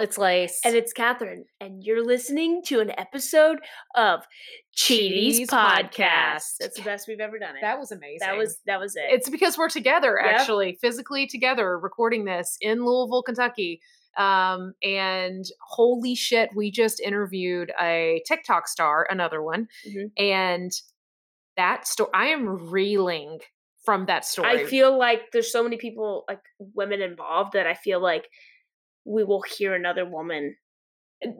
It's Lace. And it's Katherine, and you're listening to an episode of Cheaties Podcast. Podcast. That's the best we've ever done it. that was amazing. that was that was it. It's because we're together, Yep. actually, physically together, recording this in Louisville, Kentucky. Um, and holy shit, we just interviewed a TikTok star, another one, Mhm. and that story. I am reeling from that story. I feel like there's so many people, like women involved, that I feel like we will hear another woman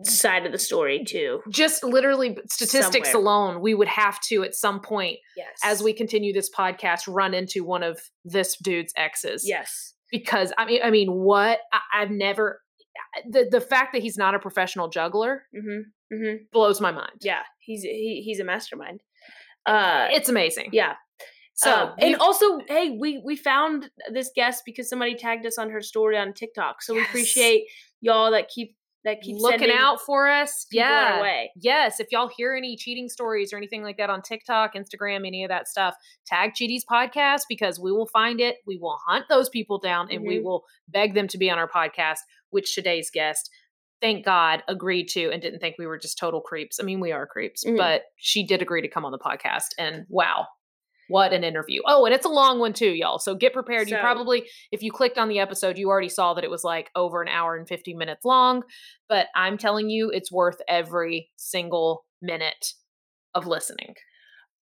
side of the story too. just literally statistics Somewhere. alone, we would have to at some point, Yes. as we continue this podcast, run into one of this dude's exes. Yes. because I mean, I mean, what I, I've never the the fact that he's not a professional juggler Mm-hmm. Mm-hmm. blows my mind. Yeah. He's he, he's a mastermind. Uh. it's amazing. Yeah. So Um, and also, hey, we we found this guest because somebody tagged us on her story on TikTok. So we appreciate y'all that keep that keep looking out for us. Yeah. way. Yes. If y'all hear any cheating stories or anything like that on TikTok, Instagram, any of that stuff, tag Cheaties Podcast because we will find it. We will hunt those people down and we Mhm. will beg them to be on our podcast, which today's guest, thank God, agreed to and didn't think we were just total creeps. I mean, we are creeps, Mhm. but she did agree to come on the podcast. And wow. What an interview. Oh, and it's a long one too, y'all. So get prepared. you probably, if you clicked on the episode, you already saw that it was like over an hour and 50 minutes long but I'm telling you, it's worth every single minute of listening.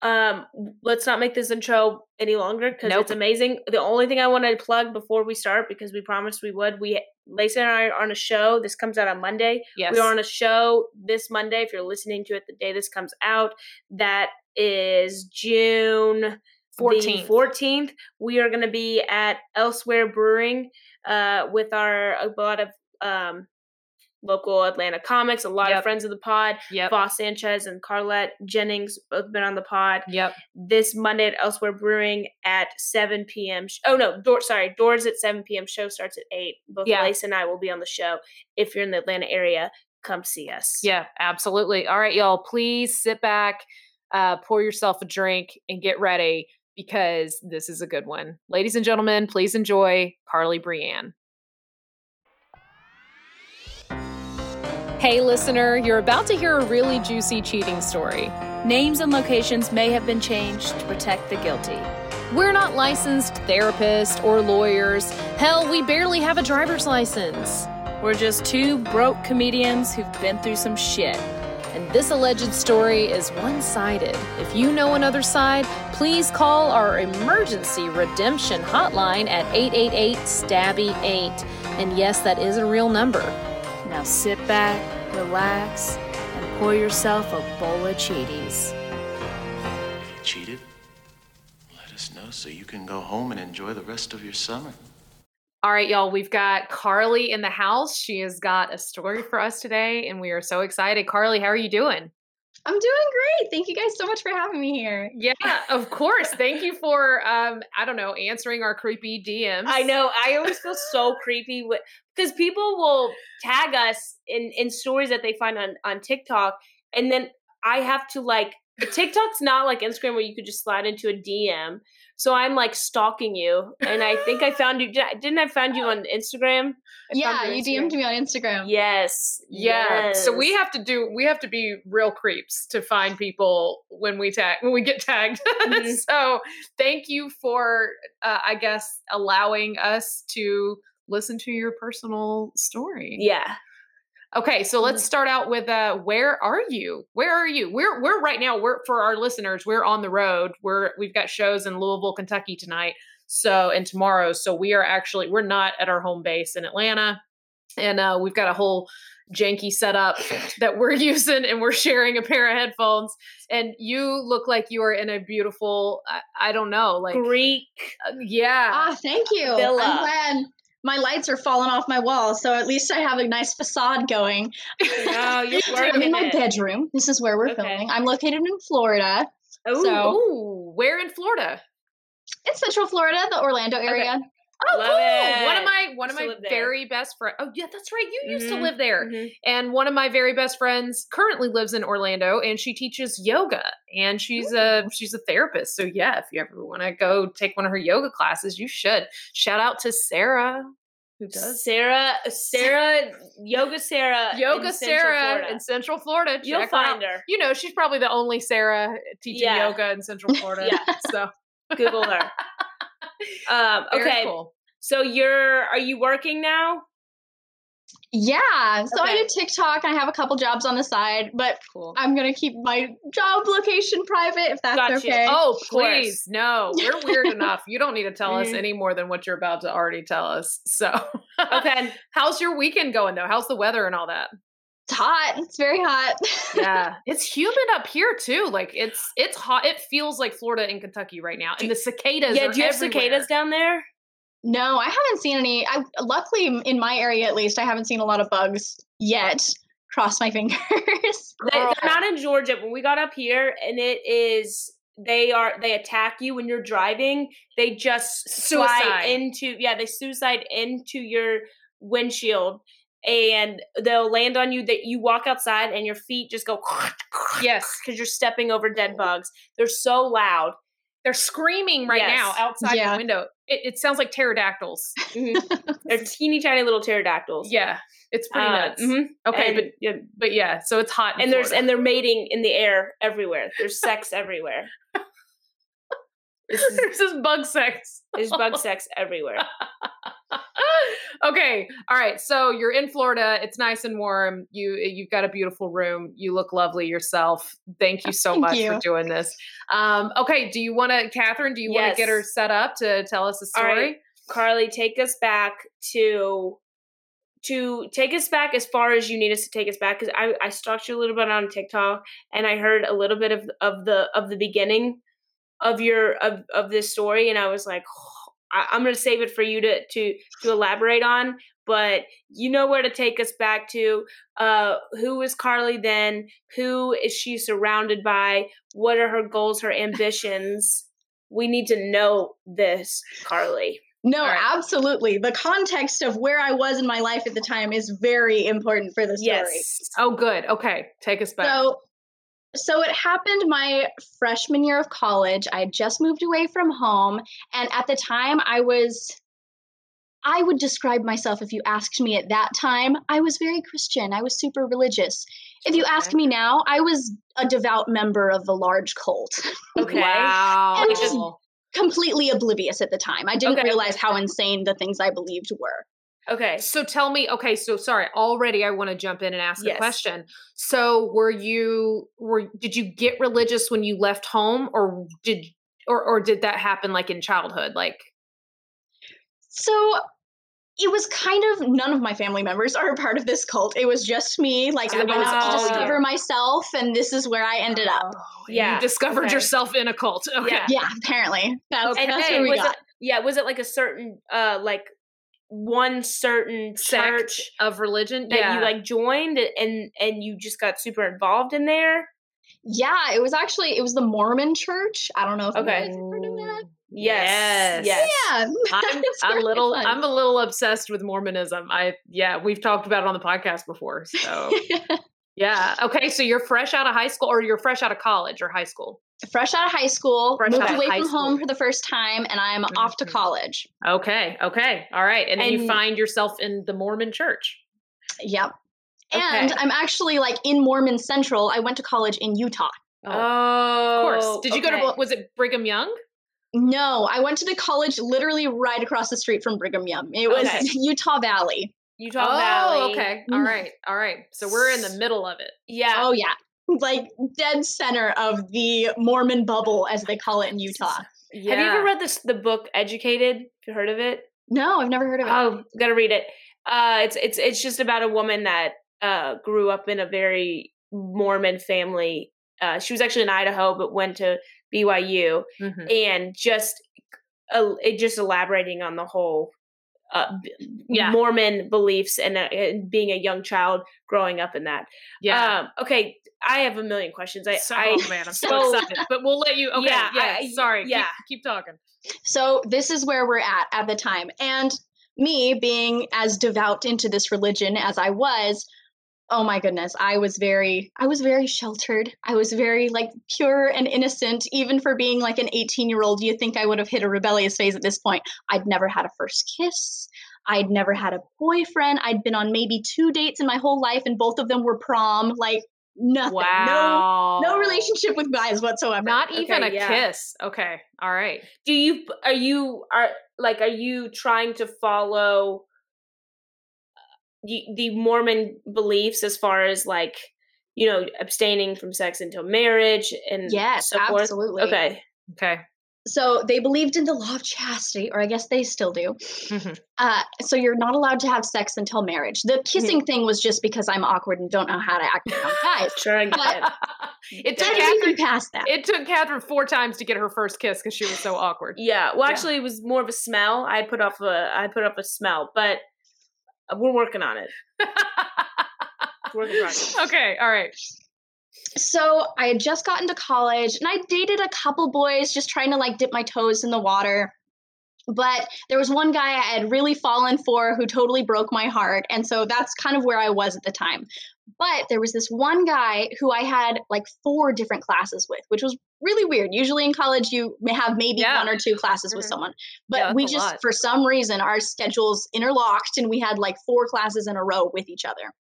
Um, let's not make this intro any longer because Nope. it's amazing. The only thing I want to plug before we start, because we promised we would, we Lacey and I are on a show. This comes out on Monday. Yes. We are on a show this Monday. If you're listening to it the day this comes out, that is June 14th. Fourteenth. We are going to be at Elsewhere Brewing uh, with our a lot of um, local Atlanta comics, a lot Yep. of friends of the pod. Yep. Voss Sanchez and Carlette Jennings both been on the pod. Yep. This Monday at Elsewhere Brewing at 7 p.m. sh- Oh no, door sorry, doors at 7 p.m. Show starts at 8. Both Yeah. Lace and I will be on the show. If you're in the Atlanta area, come see us. Yeah, absolutely. All right, y'all, please sit back, uh, pour yourself a drink, and get ready because this is a good one. Ladies and gentlemen, please enjoy Karli Breanne. Hey, listener, you're about to hear a really juicy cheating story. Names and locations may have been changed to protect the guilty. We're not licensed therapists or lawyers. Hell, we barely have a driver's license. We're just two broke comedians who've been through some shit. This alleged story is one sided. If you know another side, please call our emergency redemption hotline at 888 Stabby 8. And yes, that is a real number. Now sit back, relax, and pour yourself a bowl of Cheaties. You cheated, let us know so you can go home and enjoy the rest of your summer. All right, y'all, we've got Karli in the house. She has got a story for us today, and we are so excited. Karli, how are you doing? I'm doing great. Thank you guys so much for having me here. Yeah, of course. Thank you for, um, I don't know, answering our creepy DMs. I know. I always feel so creepy with because people will tag us in in stories that they find on on TikTok, and then I have to like TikTok's not like Instagram where you could just slide into a DM. So I'm like stalking you, and I think I found you. did I- Didn't I find you on Instagram? I yeah, found you your DM'd me on Instagram. Yes. Yeah. So we have to do we have to be real creeps to find people when we tag when we get tagged. Mhm. so thank you for uh, I guess allowing us to listen to your personal story. Yeah. Okay, so let's start out with uh where are you? Where are you? We're we're right now we're for our listeners, we're on the road. We're we've got shows in Louisville, Kentucky tonight. So and tomorrow. So we are actually we're not at our home base in Atlanta. And uh we've got a whole janky setup that we're using and we're sharing a pair of headphones and you look like you are in a beautiful I, I don't know like Greek. uh, yeah Ah, thank you. Villa. I'm glad. My lights are falling off my wall, so at least I have a nice facade going. No, you're I'm in my it. bedroom. This is where we're Okay. filming. I'm located in Florida. Ooh, So- where in Florida? It's Central Florida, the Orlando area. Oh, Love cool. it. One of my one of Used to my very best friends. Oh, yeah, that's right. You used to Mhm, live there. mhm. And one of my very best friends currently lives in Orlando and she teaches yoga and she's a she's a therapist. So yeah, if you ever want to go take one of her yoga classes, you should. Shout out to Sarah who does Sarah, Sarah, Yoga Sarah, Yoga Central Sarah in Central Florida. You'll Check her find her. You know, she's probably the only Sarah teaching Yeah. yoga in Central Florida. Yeah. So Google her. Um, okay, cool. so you're are you working now? Yeah. So I do TikTok. And I have a couple jobs on the side, but Cool. I'm gonna keep my job location private if that's Gotcha. okay. Oh, please. No, we're weird enough. You don't need to tell us Mhm. any more than what you're about to already tell us. So, Okay. how's your weekend going though? How's the weather and all that? It's hot. It's very hot. Yeah, it's humid up here too. Like it's it's hot. It feels like Florida and Kentucky right now. And the cicadas. yeah, are do you have everywhere. cicadas down there? no, I haven't seen any. I luckily in my area at least, I haven't seen a lot of bugs yet. Cross my fingers. they, they're not in Georgia. When we got up here, and it is they are they attack you when you're driving. They just Suicide. slide into yeah, they suicide into your windshield, and they'll land on you. That you walk outside and your feet just go Yes, because you're stepping over dead bugs. They're so loud. they're screaming right now outside Yeah. the window. It, it sounds like pterodactyls. They're teeny tiny little pterodactyls. Yeah, it's pretty Uh, nuts. mhm. Okay, And- but yeah, but yeah, so it's hot. in and there's and they're mating in the air everywhere. There's sex everywhere. This is- there's this bug sex. There's bug sex everywhere. okay all right so you're in florida it's nice and warm you you've got a beautiful room you look lovely yourself thank you so Thank much you. for doing this um okay do you want to katherine do you want to get her set up to tell us a story right. Karli, take us back to to take us back as far as you need us to take us back because I, I stalked you a little bit on TikTok and I heard a little bit of of the of the beginning of your of of this story and I was like I, I'm gonna save it for you to to to elaborate on but you know where to take us back to uh who is Karli then? Who is she surrounded by? What are her goals her ambitions? We need to know this Karli. No, right. absolutely. The context of where I was in my life at the time is very important for the story. yes. Oh good. Okay. Take us back. So, so it happened my freshman year of college. I had just moved away from home, and at the time, I was. I would describe myself if you asked me at that time. I was very Christian. I was super religious. If you ask me now, I was a devout member of a large cult. okay wow And just- Completely oblivious at the time. I didn't Okay. realize how insane the things I believed were. Okay So tell me, okay, so sorry, already I want to jump in and ask Yes. a question. So were you were did you get religious when you left home or did or or did that happen like in childhood? Like So it was kind of none of my family members are a part of this cult. It was just me. Like I wanted Oh, to discover myself, and this is where I ended up. yeah you discovered okay. yourself in a cult. Okay. Yeah. Yeah, apparently that's, and that's where we was got. it yeah was it like a certain uh like one certain Sect church of religion. that yeah. you like joined and and you just got super involved in there Yeah, it was actually it was the Mormon Church. I don't know if you Okay. guys heard of that. yes Yes. yes Yeah, I'm a little fun. I'm a little obsessed with Mormonism. I yeah, we've talked about it on the podcast before. So yeah. Okay, so you're fresh out of high school or you're fresh out of college or high school. Fresh out of high school, Fresh moved out away from school. home for the first time, and I'm off to college. Okay, okay. All right. And then you find yourself in the Mormon church. Yep. And Okay. I'm actually like in Mormon Central. I went to college in Utah. Oh, oh of course. Did you go to was it Brigham Young? No, I went to the college literally right across the street from Brigham Young. It was Okay. Utah Valley. utah oh, valley okay. All Mhm. right. All right. So we're in the middle of it. yeah Oh yeah, like dead center of the Mormon bubble, as they call it in Utah. Yeah. have you ever read this the book educated have you heard of it No, I've never heard of it. Oh, gotta read it. Uh, it's it's it's just about a woman that uh grew up in a very Mormon family. Uh, she was actually in Idaho, but went to BYU, Mhm. and just uh, it just elaborating on the whole uh, Yeah. Mormon beliefs and, uh, and being a young child growing up in that. Yeah. Um, okay, I have a million questions. I, so, I oh man, I'm so, so- excited. But we'll let you. Okay. Yeah. Yeah, I- sorry. yeah. Keep, keep talking. So this is where we're at at the time. And me being as devout into this religion as I was, oh my goodness, I was very I was very sheltered. I was very like pure and innocent even for being like an 18-year-old. You think I would have hit a rebellious phase at this point. I'd never had a first kiss. I'd never had a boyfriend. I'd been on maybe two dates in my whole life and both of them were prom. Like nothing. Wow. No no relationship with guys whatsoever. Not even Okay, a yeah. kiss. Okay. All right. do you are you are like are you trying to follow the, the mormon beliefs as far as like you know abstaining from sex until marriage and Yes, so forth? absolutely. okay Okay. So they believed in the law of chastity, or I guess they still do. Mhm. Uh, so you're not allowed to have sex until marriage. The kissing thing was just because I'm awkward and don't know how to act around guys. sure I get it. it took Katherine. can pass that. It took Katherine four times to get her first kiss because she was so awkward. yeah well Yeah. actually it was more of a smell i put off a i put up a smell but we're working on it Work in progress. okay. All right. so I had just gotten to college and I dated a couple boys just trying to like dip my toes in the water. But there was one guy I had really fallen for who totally broke my heart. And so that's kind of where I was at the time. But there was this one guy who I had like four different classes with, which was really weird. Usually in college, you may have maybe Yeah. one or two classes with Mhm. someone. But that's we just, lot. for some reason, our schedules interlocked and we had like four classes in a row with each other.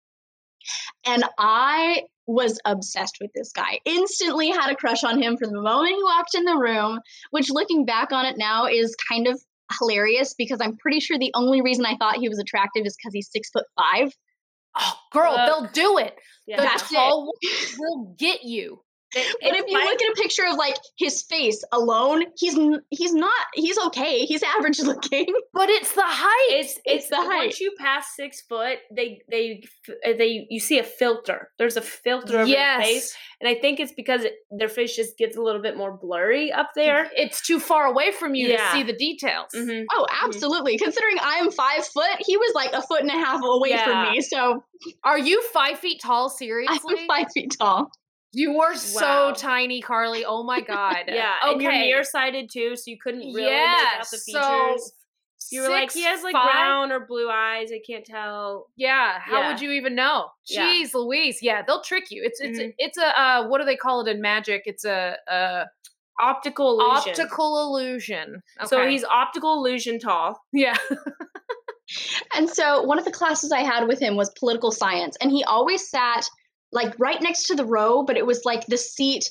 And I was obsessed with this guy. Instantly had a crush on him from the moment he walked in the room, which looking back on it now is kind of hilarious because I'm pretty sure the only reason I thought he was attractive is because he's six foot five. Oh, girl, Uh, they'll do it. yeah The That's it. tall woman will get you. But It's if you look at a picture of like his face alone, he's he's not he's okay. He's average looking. But it's the height. it's it's the the height. once you pass six foot they they they you see a filter there's a filter over their face and i think it's because it, their face just gets a little bit more blurry up there It's too far away from you Yeah. to see the details. Mhm. Oh, absolutely. Considering I'm five foot, he was like a foot and a half away Yeah. from me. So Are you five feet tall? Seriously? I'm five feet tall. You are so tiny, Karli. Oh my god. yeah Okay. and you're nearsighted too so you couldn't really yeah. make out the So features you were like he has like five? brown or blue eyes i can't tell Yeah. How Yeah. would you even know? Yeah. Jeez, Louise. Yeah, they'll trick you. It's it's Mhm. it's a uh, what do they call it in magic? It's a, a optical illusion optical illusion. so he's optical illusion tall yeah. And so one of the classes I had with him was political science, and he always sat like right next to the row, but it was like the seat,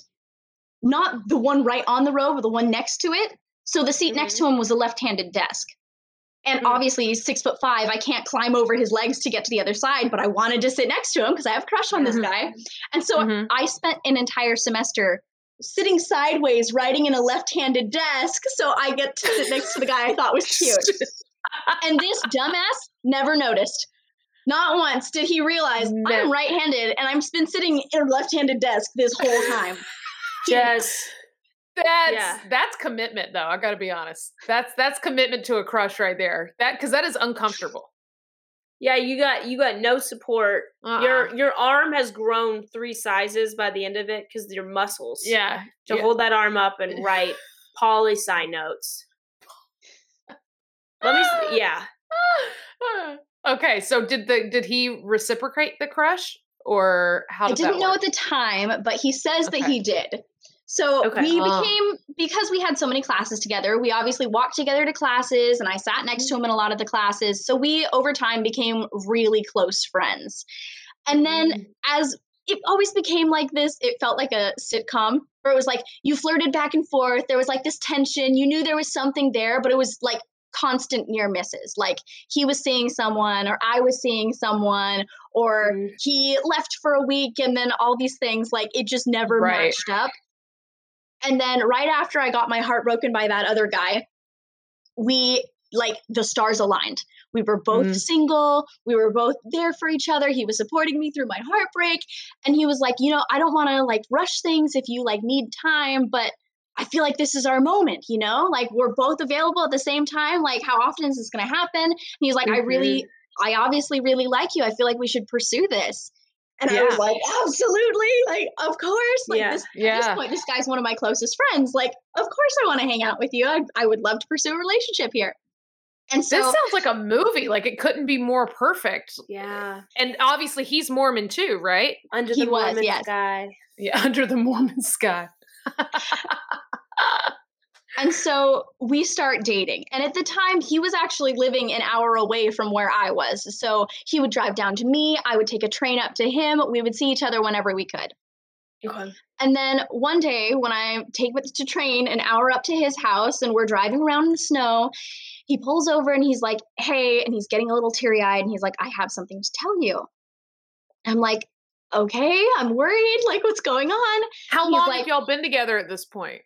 not the one right on the row, but the one next to it. So the seat next to him was a left-handed desk. And Mhm. obviously he's six foot five. I can't climb over his legs to get to the other side, but I wanted to sit next to him because I have a crush on this Mhm. guy. And so Mhm. I spent an entire semester sitting sideways, writing in a left-handed desk, so I get to sit next to the guy I thought was cute. and this dumbass never noticed. Not once did he realize I'm right-handed and I've been sitting in a left-handed desk this whole time. yes. That's Yeah. that's commitment though. I got to be honest. That's that's commitment to a crush right there. That cuz that is uncomfortable. yeah you got you got no support Uh-uh. Your your arm has grown three sizes by the end of it because your muscles. yeah. To yeah. hold that arm up and write poli sci notes. Let me. Yeah. Ah. Okay, so did the did he reciprocate the crush or how I did didn't know at the time, but he says that he did. So Okay. we Oh. became because we had so many classes together. We obviously walked together to classes, and I sat next to him in a lot of the classes. So we over time became really close friends. And then Mm. as it always became like this, it felt like a sitcom where it was like you flirted back and forth. There was like this tension. You knew there was something there, but it was like constant near misses. Like he was seeing someone, or I was seeing someone, or Mm. he left for a week, and then all these things. Like it just never Right. matched up. And then right after I got my heart broken by that other guy, we like the stars aligned. We were both Mhm. single. We were both there for each other. He was supporting me through my heartbreak. And he was like, you know, I don't want to like rush things if you like need time, but I feel like this is our moment, you know? Like we're both available at the same time. Like how often is this going to happen? And he's like, I really, mm-hmm. I obviously really like you. I feel like we should pursue this. And I was like, absolutely, like of course. Like Yeah. this, at Yeah. this point, this guy's one of my closest friends. Like, of course, I want to hang out with you. I, I would love to pursue a relationship here. And so, this sounds like a movie. Like it couldn't be more perfect. Yeah. And obviously he's Mormon too, right? Under He the was, Mormon yes. sky. Yeah, under the Mormon sky. And so we start dating. And at the time, he was actually living an hour away from where I was. So he would drive down to me. I would take a train up to him. We would see each other whenever we could. Okay. And then one day, when I take with to train an hour up to his house and we're driving around in the snow, he pulls over and he's like, Hey, and he's getting a little teary eyed and he's like, I have something to tell you. I'm like, Okay, I'm worried. Like, what's going on? How He's long like- have y'all been together at this point?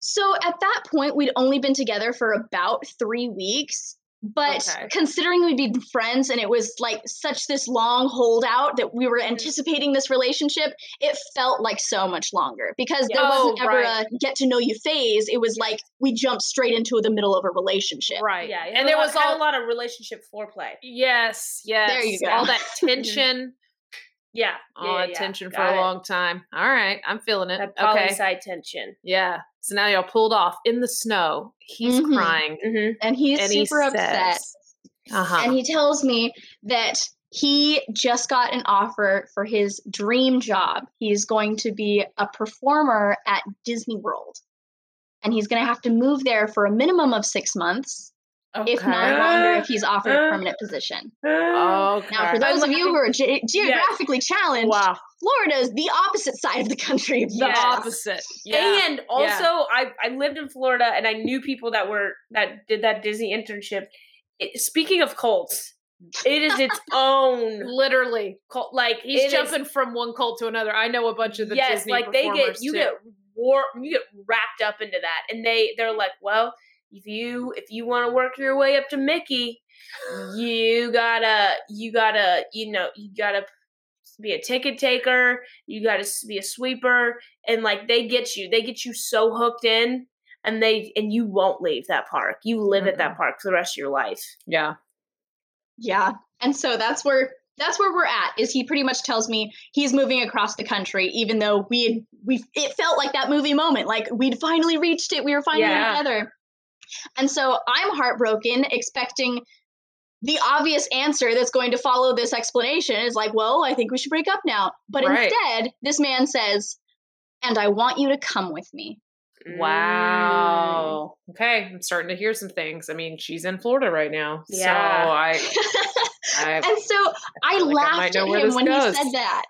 So at that point, we'd only been together for about three weeks. But Okay. considering we'd been friends and it was like such this long holdout that we were mm. anticipating this relationship, it felt like so much longer because there Oh, wasn't ever right. a get to know you phase. It was like we jumped straight into the middle of a relationship. Right. Yeah. And there was had all a lot of relationship foreplay. Yes, yes. There you go. All that mm-hmm. tension. Yeah. all yeah, that yeah, tension for got a it. long time. All right, I'm feeling it. That poly okay. side tension. Yeah. So now y'all pulled off in the snow. He's Mhm. crying. Mm-hmm. And he's and he super upset. says, Uh-huh. And he tells me that he just got an offer for his dream job. He's going to be a performer at Disney World. And he's going to have to move there for a minimum of six months, if not Okay. longer, if he's offered a uh, permanent position. Uh, okay. Now, for those of you who are ge- geographically challenged, Wow. Florida is the opposite side of the country. of the Yes. opposite. Yeah. And also, I I lived in Florida, and I knew people that were that did that Disney internship. It, speaking of cults, it is its own literally, cult. Like he's it is- jumping from one cult to another. I know a bunch of the yes, Disney like they get performers, you too. get war you get wrapped up into that, and they they're like, well, if you if you want to work your way up to Mickey, you gotta you gotta you know you gotta be a ticket taker you gotta be a sweeper and like they get you they get you so hooked in and they and you won't leave that park you live at that park for the rest of your life yeah. Yeah. And so that's where that's where we're at is he pretty much tells me he's moving across the country even though we had we it felt like that movie moment like we'd finally reached it we were finally Yeah. together and so i'm heartbroken expecting the obvious answer that's going to follow this explanation is like well i think we should break up now but Right. instead this man says and i want you to come with me Mm. Wow. Okay, I'm starting to hear some things. I mean, she's in Florida right now, Yeah. so I, I, and so i I laughed might know at him when goes. he said that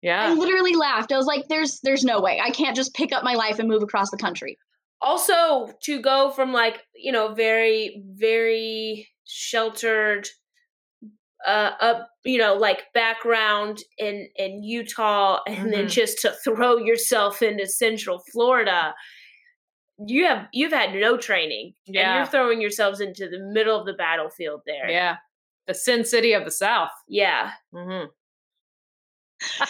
Yeah. I literally laughed. I was like, "There's, there's no way. I can't just pick up my life and move across the country." Also to go from like you know very very sheltered uh up you know like background in in utah and then Mhm. just to throw yourself into central florida you have you've had no training and you're throwing yourselves into the middle of the battlefield there yeah. The Sin City of the South. yeah mm-hmm.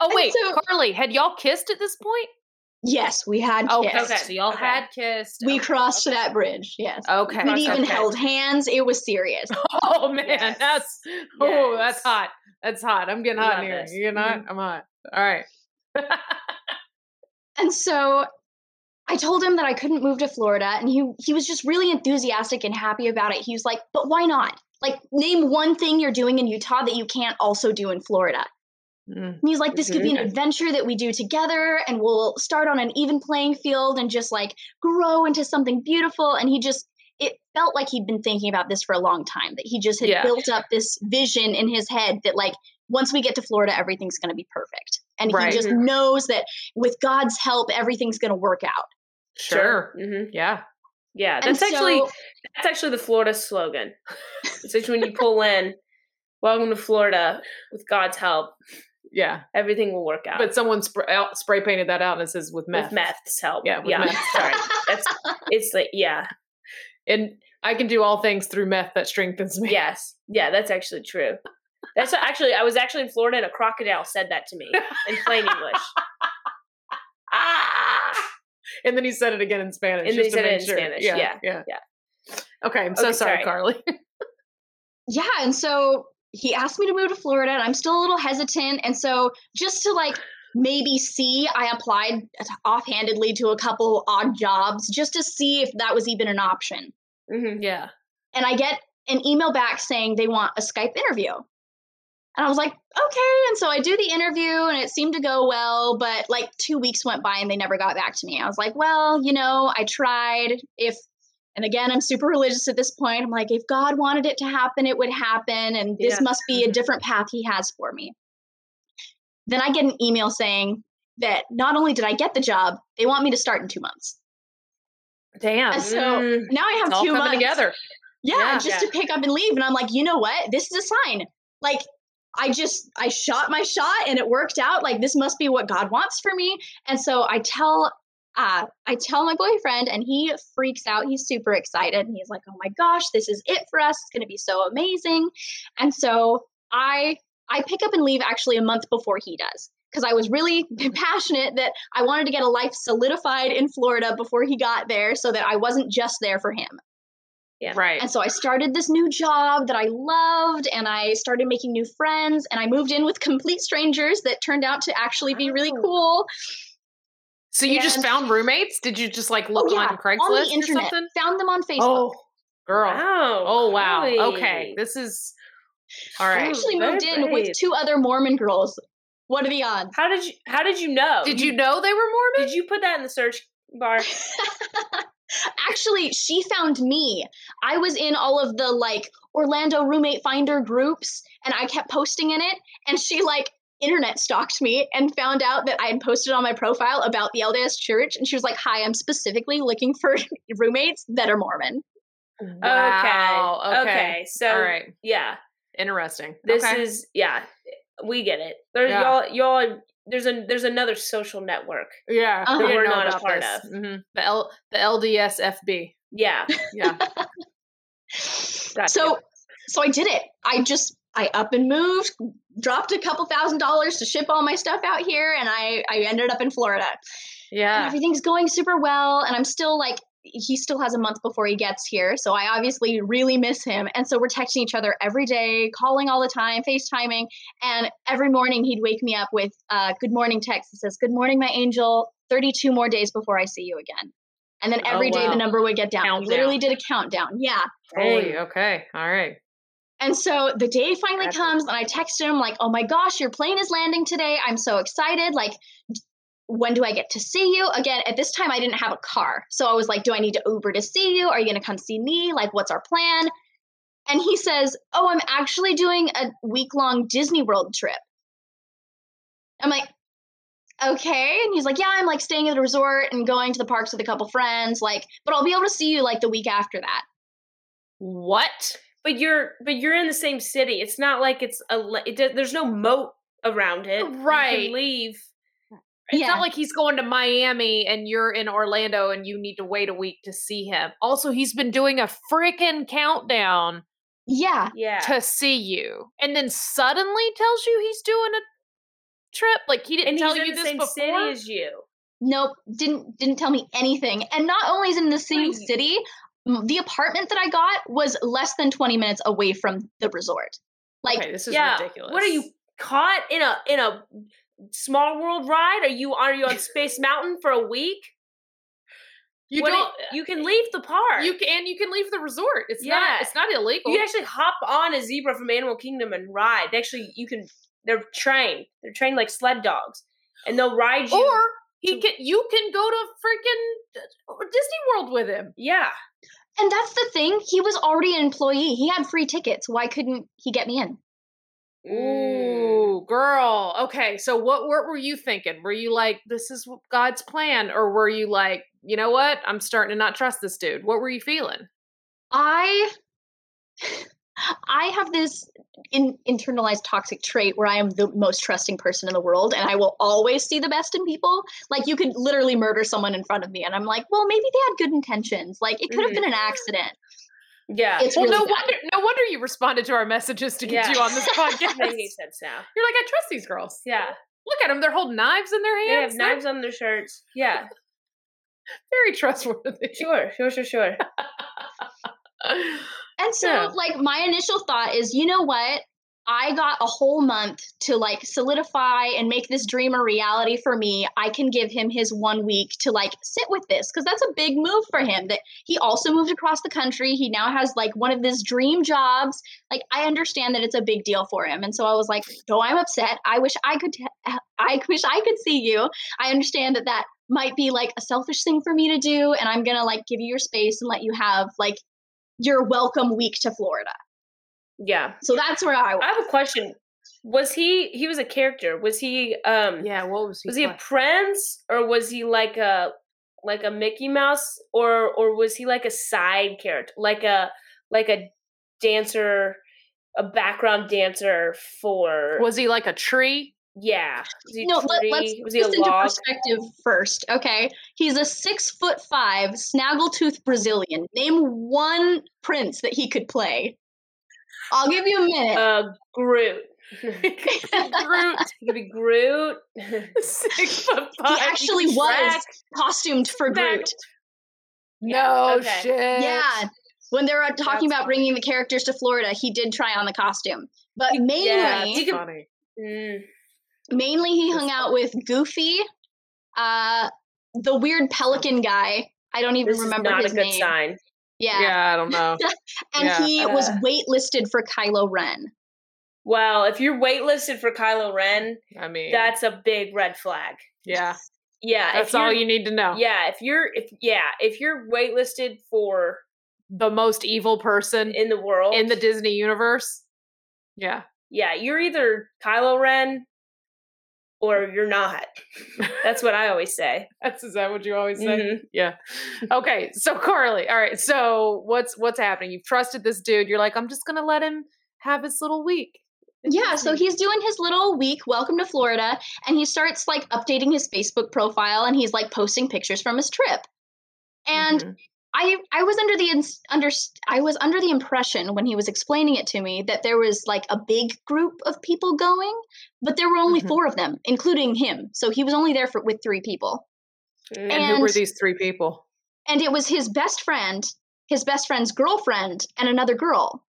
oh wait, so- Karli, had y'all kissed at this point? Yes, we had Okay, kissed. Okay. so y'all okay. had kissed. We Okay, crossed that bridge. Yes, Okay, we'd even okay. held hands. It was serious. Oh man, Yes. that's oh, Yes. that's hot. That's hot. I'm getting hot in here. this. You getting hot? Mm-hmm. I'm hot. All right. And so I told him that I couldn't move to Florida, and he he was just really enthusiastic and happy about it. He was like, "But why not? Like, name one thing you're doing in Utah that you can't also do in Florida." Mm. And he's like, this could be an adventure that we do together and we'll start on an even playing field and just like grow into something beautiful. And he just, it felt like he'd been thinking about this for a long time, that he just had Yeah. built up this vision in his head that like, once we get to Florida, everything's going to be perfect. And Right. he just knows that with God's help, everything's going to work out. Sure. hmm Yeah. yeah And that's actually that's actually the florida slogan it's actually when you pull in welcome to florida with god's help Yeah. everything will work out But someone spray, out, spray painted that out and it says with meth. with meth's help. Yeah, with yeah. meth. Sorry, that's it's like yeah, And I can do all things through meth that strengthens me. yes, yeah. That's actually true. That's actually I was actually in Florida and a crocodile said that to me in plain English. Ah! and then he said it again in Spanish. And then he just to said it in sure. Spanish, Yeah, yeah, yeah, yeah. Okay, I'm so Okay, sorry, sorry. Karli. yeah and so he asked me to move to florida and i'm still a little hesitant and so just to like maybe see i applied offhandedly to a couple odd jobs just to see if that was even an option. Mhm. yeah. and i get an email back saying they want a skype interview. And i was like okay. And so i do the interview and it seemed to go well but like two weeks went by and they never got back to me. I was like well you know i tried. If and again i'm super religious at this point i'm like if god wanted it to happen it would happen and this Yeah. must be a different path he has for me then i get an email saying that not only did i get the job they want me to start in two months Damn. and so Mm. now i have it's two coming months together. yeah, Yeah. just Yeah. to pick up and leave. And I'm like, you know what? This is a sign. Like, I just I shot my shot and it worked out. Like this must be what God wants for me. And so I tell uh I tell my boyfriend and he freaks out. He's super excited and he's like, "Oh my gosh, this is it for us. It's going to be so amazing." And so I I pick up and leave actually a month before he does because I was really passionate that I wanted to get a life solidified in Florida before he got there so that I wasn't just there for him. Yeah. Right. And so I started this new job that I loved and I started making new friends and I moved in with complete strangers that turned out to actually be really cool. So you just found roommates? Did you just like look oh, yeah, on Craigslist on the or something? Found them on Facebook. Oh, girl. Wow. Oh wow. Karli. Okay. This is all I right. actually very moved in brave. with two other Mormon girls. What are the odds? How did you How did you know? Did you know they were Mormon? Did you put that in the search bar? Actually, she found me. I was in all of the like Orlando roommate finder groups and I kept posting in it and she like internet stalked me and found out that I had posted on my profile about the LDS church and she was like, "Hi, I'm specifically looking for roommates that are Mormon." Wow. Okay. Okay. So all right. yeah, Interesting. this okay. is yeah, we get it. There's Yeah. y'all y'all. There's a there's another social network. yeah. Uh-huh. that we're not a part this. of. Mhm. The L the LDSFB. Yeah. Yeah. So you. so I did it. I just I up and moved, dropped a couple thousand dollars to ship all my stuff out here and I I ended up in Florida. and yeah. everything's going super well and i'm still like he still has a month before he gets here so i obviously really miss him and so we're texting each other every day calling all the time facetiming and every morning he'd wake me up with a good morning text that says good morning my angel 32 more days before i see you again and then Oh, every day wow. the number would get down Countdown. he literally did a countdown yeah Holy, okay. All right. And so the day finally That's- comes, and I texted him like, "Oh my gosh, your plane is landing today! I'm so excited! Like, when do I get to see you again?" At this time, I didn't have a car, so I was like, "Do I need to Uber to see you? Are you going to come see me? Like, what's our plan?" And he says, "Oh, I'm actually doing a week long Disney World trip." I'm like, "Okay," and he's like, "Yeah, I'm like staying at a resort and going to the parks with a couple friends, like, but I'll be able to see you like the week after that." What? But you're but you're in the same city. It's not like it's a it, there's no moat around it. You Right. can leave. It's Yeah. not like he's going to Miami and you're in Orlando and you need to wait a week to see him. Also, he's been doing a freaking countdown Yeah, Yeah. to see you and then suddenly tells you he's doing a trip. Like he didn't and tell he's in you the this same before. city as you. Nope, didn't didn't tell me anything. And not only is in the same city, m- the apartment that I got was less than 20 minutes away from the resort. Like okay, this is yeah. ridiculous. What are you caught in a in a small world ride? Are you are you on Space Mountain for a week? You What don't. it- you can leave the park. You can. You can leave the resort. It's Yeah. not. It's not illegal. You actually hop on a zebra from Animal Kingdom and ride. They actually you can they're trained. They're trained like sled dogs. And they'll ride you or he to- can. You can go to freaking uh, Disney World with him. Yeah. And that's the thing, he was already an employee. He had free tickets. Why couldn't he get me in? Ooh, girl. Okay, so what, what were you thinking? Were you like, this is God's plan, or were you like, you know what? I'm starting to not trust this dude. What were you feeling? I I have this in, internalized toxic trait where I am the most trusting person in the world and I will always see the best in people. Like you could literally murder someone in front of me and I'm like, well, maybe they had good intentions. Like it could have Mhm. been an accident. Yeah. It's well, really no bad. wonder. No wonder you responded to our messages to get Yeah. you on this podcast. That makes sense now. You're like, I trust these girls. Yeah. Look at them; they're holding knives in their hands. They have knives on their shirts. Yeah. Very trustworthy. Sure, sure, sure, sure. And so, Yeah. like, my initial thought is, you know what? I got a whole month to like solidify and make this dream a reality for me. I can give him his one week to like sit with this because that's a big move for him. That he also moved across the country. He now has like one of his dream jobs. Like, I understand that it's a big deal for him. And so I was like, though I'm upset, I wish I could, t- I wish I could see you. I understand that that might be like a selfish thing for me to do. And I'm going to like give you your space and let you have like your welcome week to Florida. Yeah. So that's where I was. I have a question. Was he he was a character? Was he um Yeah, what was he? was he a prince or was he like a like a Mickey Mouse or or was he like a side character? Like a like a dancer a background dancer for was he like a tree? Yeah. Was he no, let, tree? let's was put he a this into log? perspective first, okay? He's a six foot five snaggletooth Brazilian. Name one prince that he could play. I'll give you a minute. Uh Groot. Groot. He could be Groot. Six foot five. he five. actually was costumed for Groot. No okay. shit. Yeah. When they were talking That's about bringing the characters to Florida, he did try on the costume. But mainly, Yeah, That's he could- funny. Mm. Mainly he hung out with Goofy, uh, the weird pelican guy. I don't even This is remember not his a good name. sign. Yeah. Yeah, I don't know. And Yeah. he was waitlisted for Kylo Ren. Well, if you're waitlisted for Kylo Ren, I mean, that's a big red flag. yeah, Yeah, that's all you're- you need to know. Yeah, if you're if yeah, if you're waitlisted for The most evil person in the world in the Disney universe. Yeah. yeah, you're either Kylo Ren or you're not. That's what I always say. That's is that what you always say? Mhm. Yeah. Okay. So Karli, all right. So what's what's happening? You've trusted this dude. You're like, I'm just gonna let him have his little week. in Yeah, so he's doing his little week, welcome to Florida, and he starts like updating his Facebook profile and he's like posting pictures from his trip. And Mhm. I I was under the ins- under I was under the impression when he was explaining it to me that there was like a big group of people going, but there were only Mhm. four of them, including him. So he was only there for with three people. Mm. and who were these three people? And it was his best friend, his best friend's girlfriend, and another girl.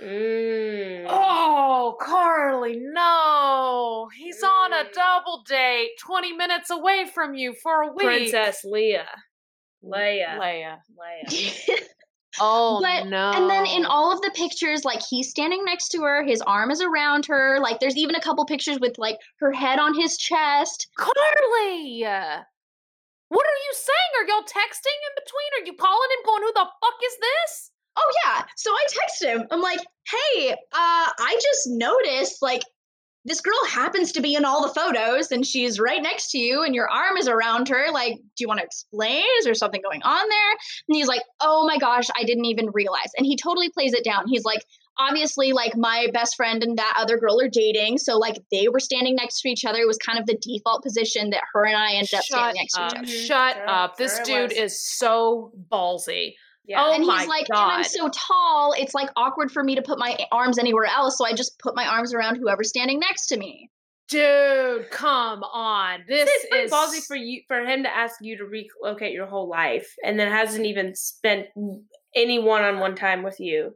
Mm. Oh, Karli, no. He's on a Mm. double date 20 minutes away from you for a week. Princess Leia. Leia. Leia. Leia. Oh, But- no. And then in all of the pictures, like he's standing next to her, his arm is around her. Like there's even a couple pictures with like her head on his chest. Karli! What are you saying? Are y'all texting in between? Are you calling him going, who the fuck is this? Oh yeah. So I text him. I'm like, hey, uh, I just noticed like this girl happens to be in all the photos and she's right next to you and your arm is around her. Like, do you want to explain? Is there something going on there? And he's like, oh my gosh, I didn't even realize. And he totally plays it down. He's like, obviously, like my best friend and that other girl are dating. So like they were standing next to each other. It was kind of the default position that her and I ended up standing next to each other. Mhm. Shut Sure, up. This sure dude was. is so ballsy. Yeah. Oh and my he's like, and I'm so tall, it's like awkward for me to put my arms anywhere else. So I just put my arms around whoever's standing next to me. Dude, come on. This is ballsy for you for him to ask you to relocate your whole life and then hasn't even spent any one-on-one time with you.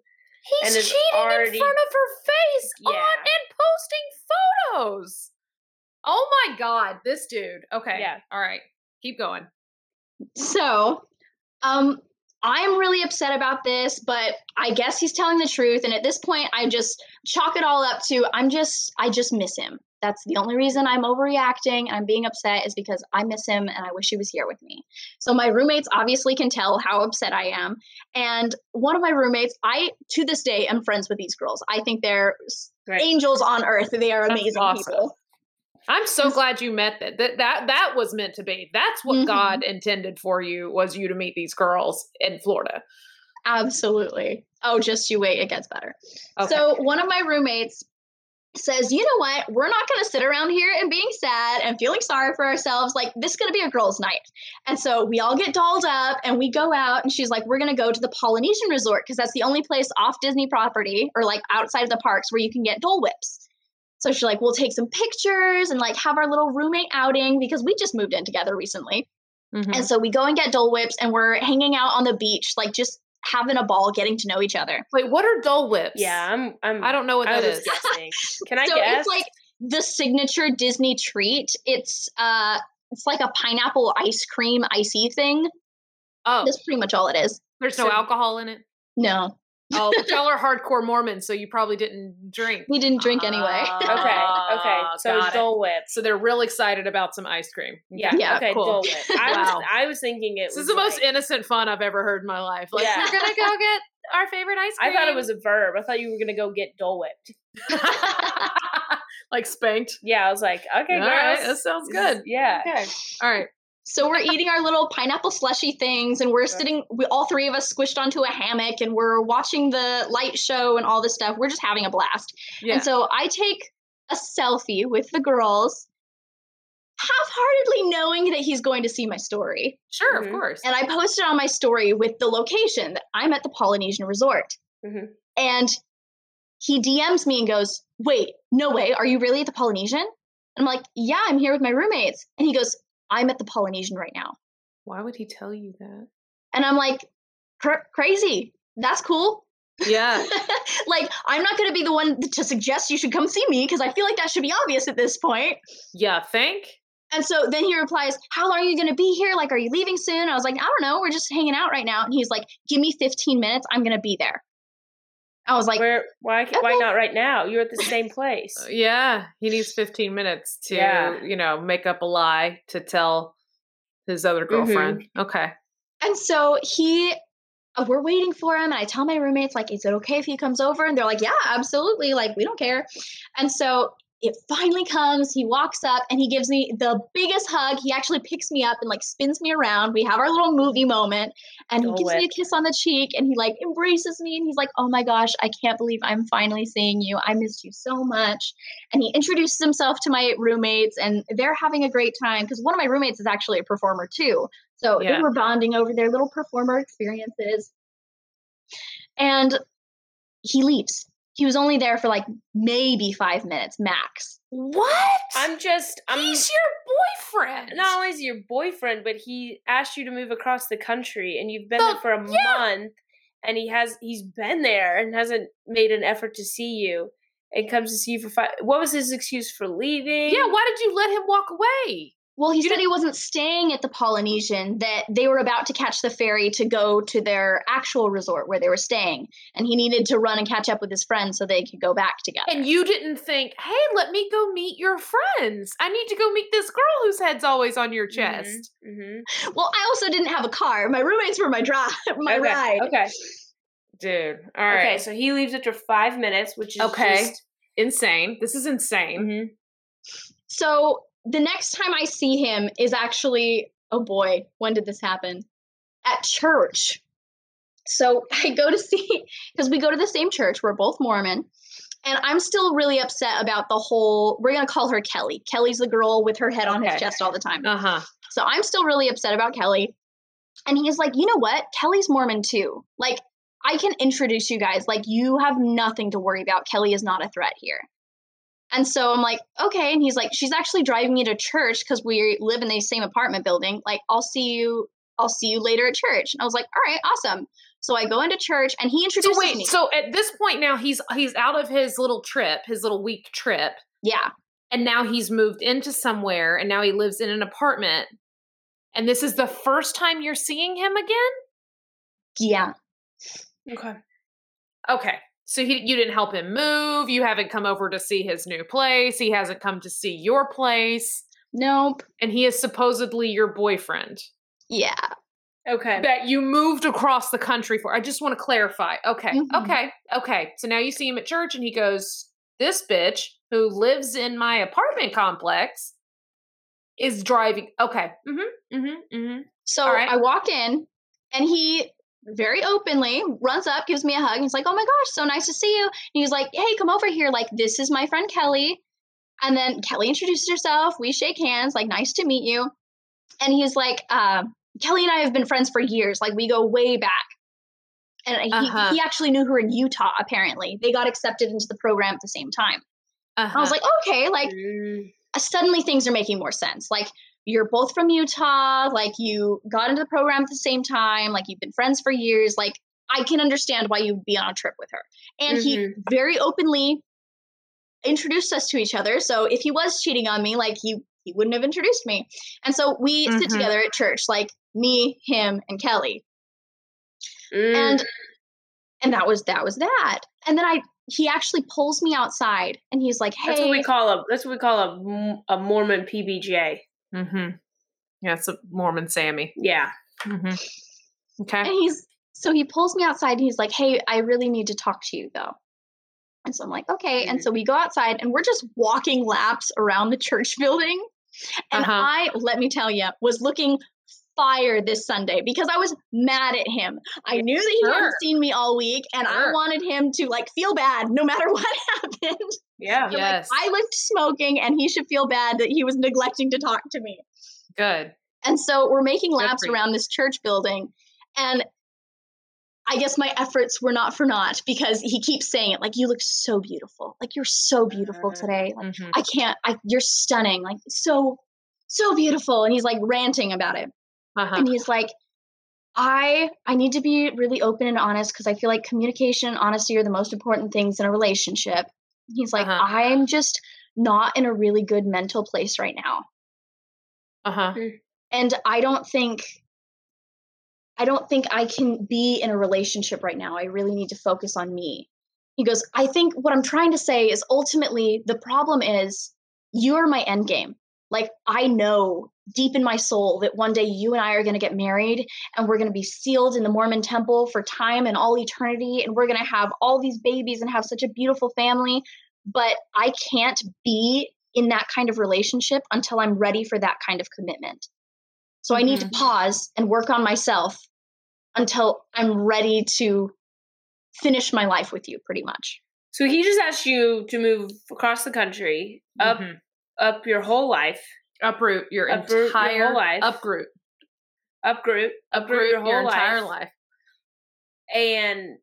He's and cheating already- in front of her face on Yeah. and posting photos. Oh my god, this dude. Okay. Yeah. All right. Keep going. So, um, I'm really upset about this, but I guess he's telling the truth. And at this point, I just chalk it all up to I'm just, I just miss him. That's the only reason I'm overreacting and I'm being upset is because I miss him and I wish he was here with me. So my roommates obviously can tell how upset I am. And one of my roommates, I to this day am friends with these girls. I think they're Right. angels on earth. They are That's amazing awesome. people. I'm so glad you met that. That that that was meant to be. That's what Mhm. God intended for you was you to meet these girls in Florida. Absolutely. Oh, just you wait, it gets better. Okay. So one of my roommates says, "You know what? We're not going to sit around here and being sad and feeling sorry for ourselves. Like this is going to be a girls' night." And so we all get dolled up and we go out. And she's like, "We're going to go to the Polynesian Resort because that's the only place off Disney property or like outside of the parks where you can get Dole Whips." So she's like, "We'll take some pictures and like have our little roommate outing because we just moved in together recently." Mhm. And so we go and get Dole Whips and we're hanging out on the beach, like just having a ball, getting to know each other. Wait, what are Dole Whips? Yeah, I'm. I'm. I don't know what I that was is. Can I so guess? it's like the signature Disney treat. It's uh it's like a pineapple ice cream icy thing. Oh, That's pretty much all it is. there's no so- alcohol in it. No, Oh, but y'all are hardcore Mormons, so you probably didn't drink. we didn't drink anyway. okay, okay. Ah, So got it. Dole Whips. So they're real excited about some ice cream. Yeah, Yeah, okay, cool. Dole Whip. I Wow. was I was thinking it This was is the most innocent fun I've ever heard in my life. Like, Yeah. we're gonna go get our favorite ice cream. I thought it was a verb. I thought you were gonna go get Dole Whipped. like spanked. Yeah, I was like, okay, All girls. right, that sounds good. Yeah. Okay. All right. So we're eating our little pineapple slushy things, and we're sitting. We all three of us squished onto a hammock, and we're watching the light show and all this stuff. We're just having a blast. Yeah. And so I take a selfie with the girls, half-heartedly knowing that he's going to see my story, sure, Mhm. of course. and I post it on my story with the location that I'm at the Polynesian Resort. Mm-hmm. And he DMs me and goes, "Wait, no way, are you really at the Polynesian?" And I'm like, "Yeah, I'm here with my roommates." And he goes, "I'm at the Polynesian right now." Why would he tell you that? And I'm like, "Cr- crazy. That's cool. Yeah. like, I'm not going to be the one to suggest you should come see me because I feel like that should be obvious at this point. yeah. Think. And so then he replies, How long are you going to be here? Like, are you leaving soon? I was like, I don't know. We're just hanging out right now. And he's like, Give me 15 minutes. I'm going to be there. I was like, Where? Why? Why not right now? You're at the same place. Yeah. He needs 15 minutes to, Yeah. you know, make up a lie to tell his other girlfriend. Okay. And so he, uh, we're waiting for him. And I tell my roommates, like, is it okay if he comes over? And they're like, yeah, absolutely. Like, we don't care. And so it finally comes. He walks up and he gives me the biggest hug. He actually picks me up and like spins me around. We have our little movie moment. And he Go gives me a kiss on the cheek and he like embraces me. And he's like, oh my gosh, I can't believe I'm finally seeing you. I missed you so much. And he introduces himself to my roommates and they're having a great time because one of my roommates is actually a performer too. So Yeah. they were bonding over their little performer experiences. And he leaves. He was only there for like maybe five minutes max. What? I'm just. I'm. He's your boyfriend. not only is he your boyfriend, but he asked you to move across the country, and you've been The- there for a yeah. month, and he has he's been there and hasn't made an effort to see you, and comes to see you for five. What was his excuse for leaving? Yeah. Why did you let him walk away? Well, he You said he wasn't staying at the Polynesian, that they were about to catch the ferry to go to their actual resort where they were staying. And he needed to run and catch up with his friends so they could go back together. And you didn't think, hey, let me go meet your friends. I need to go meet this girl whose head's always on your chest. Mm-hmm. well, I also didn't have a car. My roommates were my drive, my okay. ride. Okay. Dude. All right. Okay. So he leaves after five minutes, which is Okay. just- Insane. This is insane. Mhm. So the next time I see him is actually, oh boy, when did this happen? At church. So I go to see, because we go to the same church, we're both Mormon. And I'm still really upset about the whole, we're going to call her Kelly. Kelly's the girl with her head on Okay. his chest all the time. Uh huh. So I'm still really upset about Kelly. And he's like, you know what? Kelly's Mormon too. Like, I can introduce you guys. Like, you have nothing to worry about. Kelly is not a threat here. And so I'm like, okay. And he's like, she's actually driving me to church because we live in the same apartment building. Like, I'll see you. I'll see you later at church. And I was like, all right, awesome. So I go into church and he So introduces wait, me. so at this point now he's he's out of his little trip, his little week trip, yeah. and now he's moved into somewhere and now he lives in an apartment. And this is the first time you're seeing him again? Yeah. Okay. Okay. So he, you didn't help him move. You haven't come over to see his new place. He hasn't come to see your place. Nope. And he is supposedly your boyfriend Yeah. Okay. that you moved across the country for. I just want to clarify. Okay. Mhm. Okay. Okay. So now you see him at church and he goes, This bitch who lives in my apartment complex is driving. Okay. Mm hmm. Mm hmm. Mm hmm. So All right. I walk in and he very openly runs up, gives me a hug. And he's like, Oh my gosh, so nice to see you. And he's like, Hey, come over here. Like, this is my friend Kelly. And then Kelly introduces herself. We shake hands, like, nice to meet you. And he's like, uh, Kelly and I have been friends for years. Like, we go way back. And he, Uh-huh. he actually knew her in Utah, apparently. They got accepted into the program at the same time. Uh-huh. I was like, okay, like, Mm. suddenly things are making more sense. Like you're both from Utah, like you got into the program at the same time, like you've been friends for years, like I can understand why you'd be on a trip with her. And he Mhm. very openly introduced us to each other. So if he was cheating on me, like he he wouldn't have introduced me. And so we sit Mhm. together at church, like me, him, and Kelly. Mm. And and that was that was that. And then I he actually pulls me outside and he's like, "Hey, that's what we call a that's what we call a, a Mormon PBJ. Mm-hmm. Yeah, it's a Mormon Sammy. Yeah. Mm-hmm. Okay. And he's so he pulls me outside and he's like, Hey, I really need to talk to you though. And so I'm like, okay. And so we go outside and we're just walking laps around the church building. And Uh-huh. I, let me tell you, was looking fire this Sunday because I was mad at him. I knew that he Sure. hadn't seen me all week and I wanted him to like feel bad no matter what happened. Yeah. So, Yes. Like, I looked smoking and he should feel bad that he was neglecting to talk to me. Good. And so we're making laps around this church building. And I guess my efforts were not for naught because he keeps saying it like, you look so beautiful. Like, you're so beautiful today. Like, Mhm. I can't, I, you're stunning. Like, so, so beautiful. And he's like ranting about it. Uh-huh. And he's like, I, I need to be really open and honest because I feel like communication and honesty are the most important things in a relationship. He's like, Uh-huh. I'm just not in a really good mental place right now. Uh-huh. and i don't think i don't think i can be in a relationship right now. I really need to focus on me. He goes i think what i'm trying to say is ultimately the problem is you're my end game like i know deep in my soul that one day you and i are going to get married and we're going to be sealed in the mormon temple for time and all eternity and we're going to have all these babies and have such a beautiful family but i can't be in that kind of relationship until i'm ready for that kind of commitment so I need to pause and work on myself until I'm ready to finish my life with you, pretty much. So he just asked you to move across the country, up Mhm. Up your whole life, Uproot your Uproot your whole entire life. Uproot. uproot, Uproot your whole entire life. life. and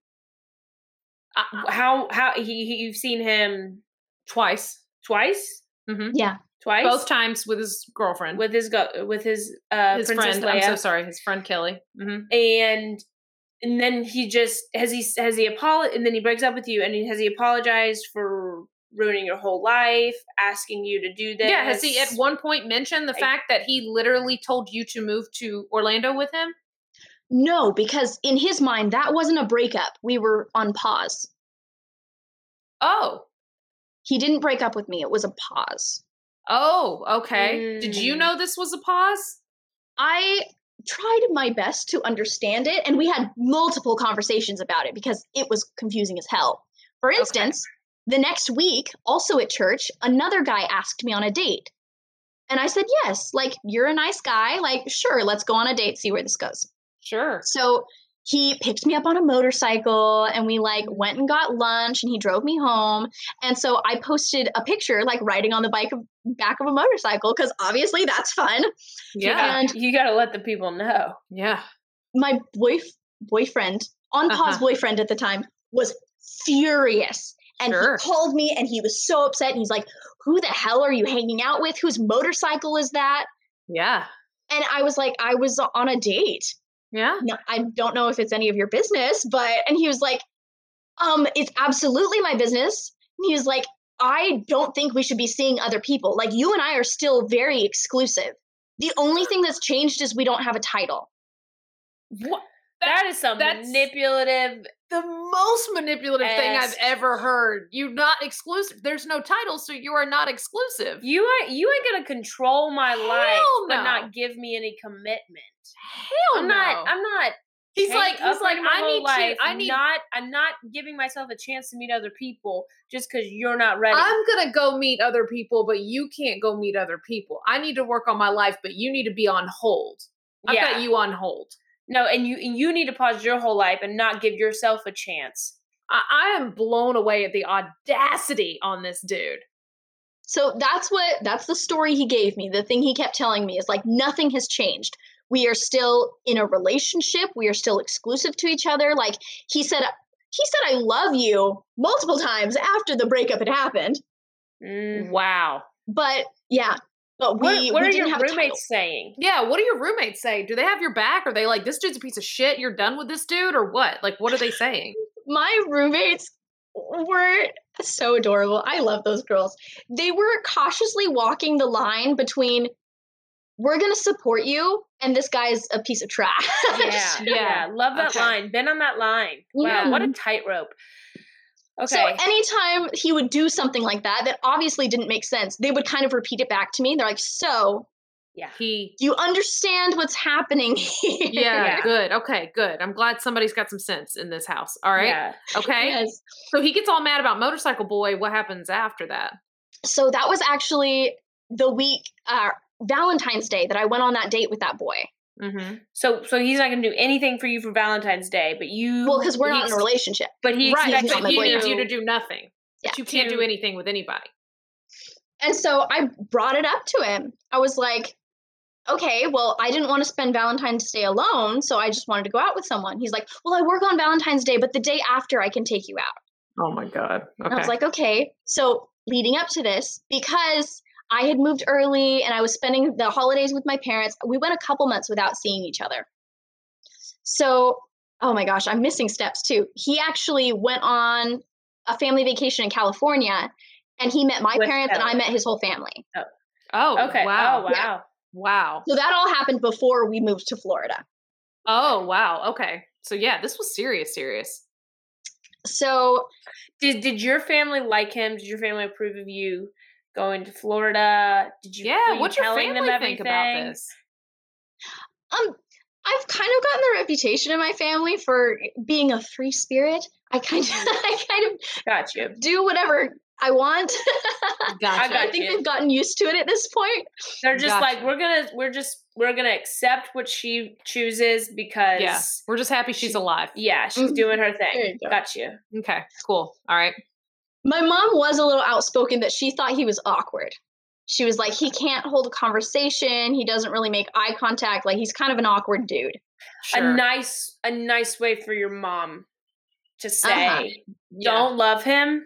uh, how how he, he you've seen him Twice. twice, Mm-hmm. Yeah. twice, Both times with his girlfriend. with his go with his uh his Princess friend. I'm so sorry. His friend Kelly. hmm and and then he just has he has he apologized and then he breaks up with you and he, has he apologized for ruining your whole life asking you to do this Yeah, has he at one point mentioned the I- fact that he literally told you to move to Orlando with him? No, because in his mind, that wasn't a breakup. We were on pause. Oh. He didn't break up with me, it was a pause. Oh, okay. Did you Mm. know this was a pause? I tried my best to understand it, and we had multiple conversations about it because it was confusing as hell. For instance, the next week, also at church, another guy asked me on a date. And I said, yes, like, you're a nice guy. Like, sure, let's go on a date, see where this goes. Sure. So he picked me up on a motorcycle and we like went and got lunch and he drove me home. And so I posted a picture like riding on the bike of, back of a motorcycle because obviously that's fun. Yeah. And you got to let the people know Yeah. my boy boyfriend, on pause Uh-huh. boyfriend at the time, was furious. And Sure. he called me and he was so upset. And he's like, Who the hell are you hanging out with? Whose motorcycle is that? Yeah. And I was like, I was on a date. Yeah. no, I don't know if it's any of your business, but and he was like, um, it's absolutely my business. And he was like, I don't think we should be seeing other people. Like you and I are still very exclusive. The only thing that's changed is we don't have a title. What? That is some manipulative The most manipulative thing I've ever heard. You're not exclusive. There's no title, so you are not exclusive. you ain't you ain't gonna control my Hell life but not give me any commitment Hell i'm no. not i'm not He's like, he's like, my I whole need life. to, I I'm need. not i'm not giving myself a chance to meet other people just because you're not ready I'm gonna go meet other people, but you can't go meet other people. I need to work on my life, but you need to be on hold. I've Yeah. got you on hold. No and you you need to pause your whole life and not give yourself a chance I, I am blown away at the audacity on this dude. So that's what that's the story he gave me. The thing he kept telling me is like nothing has changed. We are still in a relationship. We are still exclusive to each other. Like he said he said I love you multiple times after the breakup had happened. Mm. Wow. But yeah, but we, what, what we are your have a title. roommates saying? Yeah, what do your roommates say? Do they have your back? Are they like, this dude's a piece of shit, you're done with this dude, or what? Like, what are they saying? my roommates were so adorable. I love those girls. They were cautiously walking the line between we're going to support you and this guy's a piece of trash. Yeah, yeah, love that Okay. line. Been on that line. Wow, Yeah. what a mm-hmm. tightrope. Okay. So anytime he would do something like that that obviously didn't make sense, they would kind of repeat it back to me. They're like, "So, yeah. He, do you understand what's happening here?" yeah, Yeah. good. Okay, good. I'm glad somebody's got some sense in this house. All right. Yeah. Okay. Yes. So he gets all mad about Motorcycle Boy. What happens after that? So that was actually the week uh Valentine's Day that I went on that date with that boy. Mm-hmm. So so he's not gonna do anything for you for Valentine's Day, but you Well, because we're not in a relationship. But he Right. expects he boyfriend. needs you to do nothing. Yeah. But you can't To- do anything with anybody. And so I brought it up to him. I was like, okay, well, I didn't want to spend Valentine's Day alone, so I just wanted to go out with someone. He's like, well, I work on Valentine's Day, but the day after I can take you out. Oh my god. And I was like, okay. So leading up to this, because I had moved early and I was spending the holidays with my parents, we went a couple months without seeing each other. So, oh my gosh, I'm missing steps too. He actually went on a family vacation in California and he met my With parents and I met his whole family. Oh, oh, Okay. Wow. Oh wow. Wow. So that all happened before we moved to Florida. Oh wow. Okay. So yeah, this was serious. Serious. So Did did your family like him? Did your family approve of you going to Florida? Did you? Yeah. What's your telling them family think about this? um I've kind of gotten the reputation in my family for being a free spirit. I kind of I kind of Got you. do whatever I want. Gotcha. I I think you. they've gotten used to it at this point. They're just Gotcha. like we're gonna we're just we're gonna accept what she chooses because Yeah. We're just happy she's She- alive. yeah, she's Mhm. doing her thing. you go. Got you. Okay. Cool. All right. My mom was a little outspoken that she thought he was awkward. She was like, he can't hold a conversation. He doesn't really make eye contact. Like, he's kind of an awkward dude. Sure. A nice a nice way for your mom to say, Uh-huh. Yeah. "Don't love him,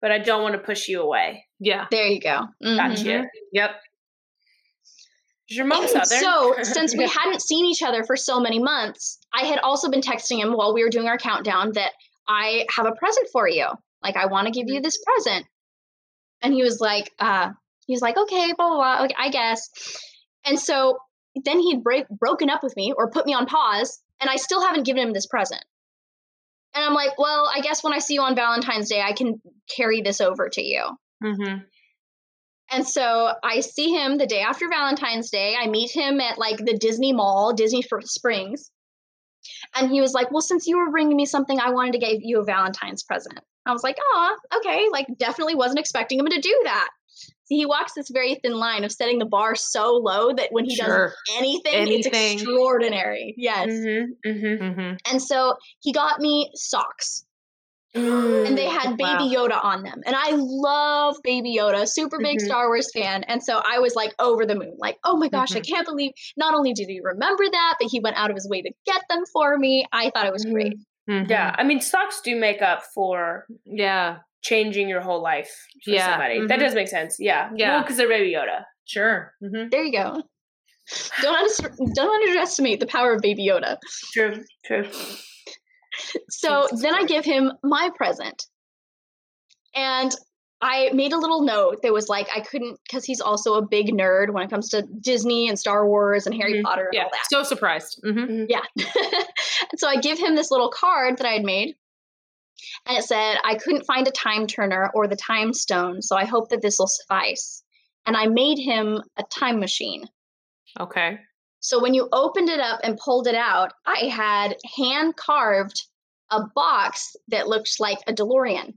but I don't want to push you away." Yeah. There you go. Mhm. Gotcha. Yep. Your mom And southern? So, since we hadn't seen each other for so many months, I had also been texting him while we were doing our countdown that I have a present for you. Like, I want to give you this present. And he was like, uh, he was like, okay, blah, blah, blah, okay, I guess. And so then he'd break, broken up with me or put me on pause, and I still haven't given him this present. And I'm like, well, I guess when I see you on Valentine's Day, I can carry this over to you. Mm-hmm. And so I see him the day after Valentine's Day. I meet him at like the Disney Mall, Disney Springs. And he was like, Well, since you were bringing me something, I wanted to give you a Valentine's present. I was like, Oh, okay. Like, definitely wasn't expecting him to do that. See, he walks this very thin line of setting the bar so low that when he Sure. does anything, it's extraordinary. Yes. Mm-hmm. Mm-hmm. Mm-hmm. And so he got me socks and they had Baby Wow. Yoda on them. And I love Baby Yoda, super big Mhm. Star Wars fan. And so I was like over the moon, like, oh my gosh, I Mhm. can't believe not only did he remember that, but he went out of his way to get them for me. I thought it was Mhm. Great. Yeah, I mean, socks do make up for Mm-hmm. Yeah. changing your whole life for Yeah, somebody. That mhm. does make sense. Yeah, Yeah. because they're Baby Yoda. Sure. Mm-hmm. There you go. Don't, under- don't underestimate the power of Baby Yoda. True. True. So Jesus then I give him my present. And I made a little note that was like, I couldn't, because he's also a big nerd when it comes to Disney and Star Wars and Harry Mhm. Potter and Yeah. all that. So surprised. Mm-hmm. Yeah. and so I give him this little card that I had made. And it said, I couldn't find a time turner or the time stone, so I hope that this will suffice. And I made him a time machine. Okay. So when you opened it up and pulled it out, I had hand carved a box that looked like a DeLorean.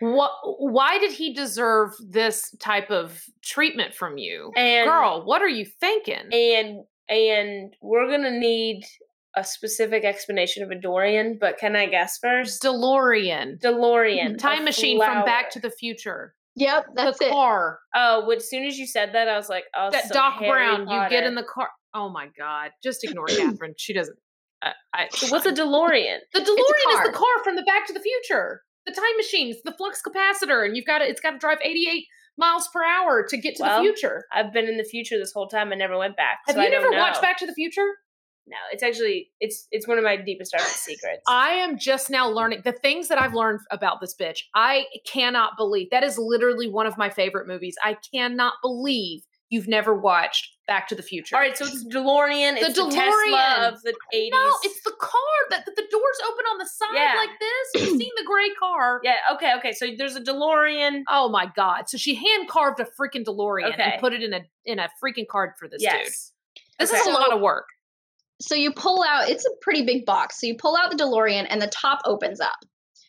What? Why did he deserve this type of treatment from you, And girl? What are you thinking? and and we're gonna need a specific explanation of a Dorian, but can I guess first? DeLorean, DeLorean, time a machine from Back to the Future, Yep, that's the it. car. Oh, well, as soon as you said that, I was like, oh, that some Doc Harry Brown. You get in the car. Oh my God! Just ignore Katherine. She doesn't. I, I, So what's a DeLorean? the DeLorean is the car from the Back to the Future. The time machines, the flux capacitor, and you've got to. It's got to drive eighty-eight miles per hour to get to Well, the future. I've been in the future this whole time and never went back. Have so you I never watched. Back to the Future? No, it's actually it's it's one of my deepest darkest secrets. I am just now learning the things that I've learned about this bitch. I cannot believe that is literally one of my favorite movies. I cannot believe you've never watched Back to the Future. All right, so it's DeLorean. The It's the, DeLorean. Tesla of the eighties. No, it's the car that the, the doors open on the side Yeah. like this. You've seen the gray car. yeah. Okay, okay. So there's a DeLorean. Oh my god! So she hand carved a freaking DeLorean Okay. and put it in a in a freaking card for this dude. This Okay. is a lot of work. so you pull out it's a pretty big box so you pull out the delorean and the top opens up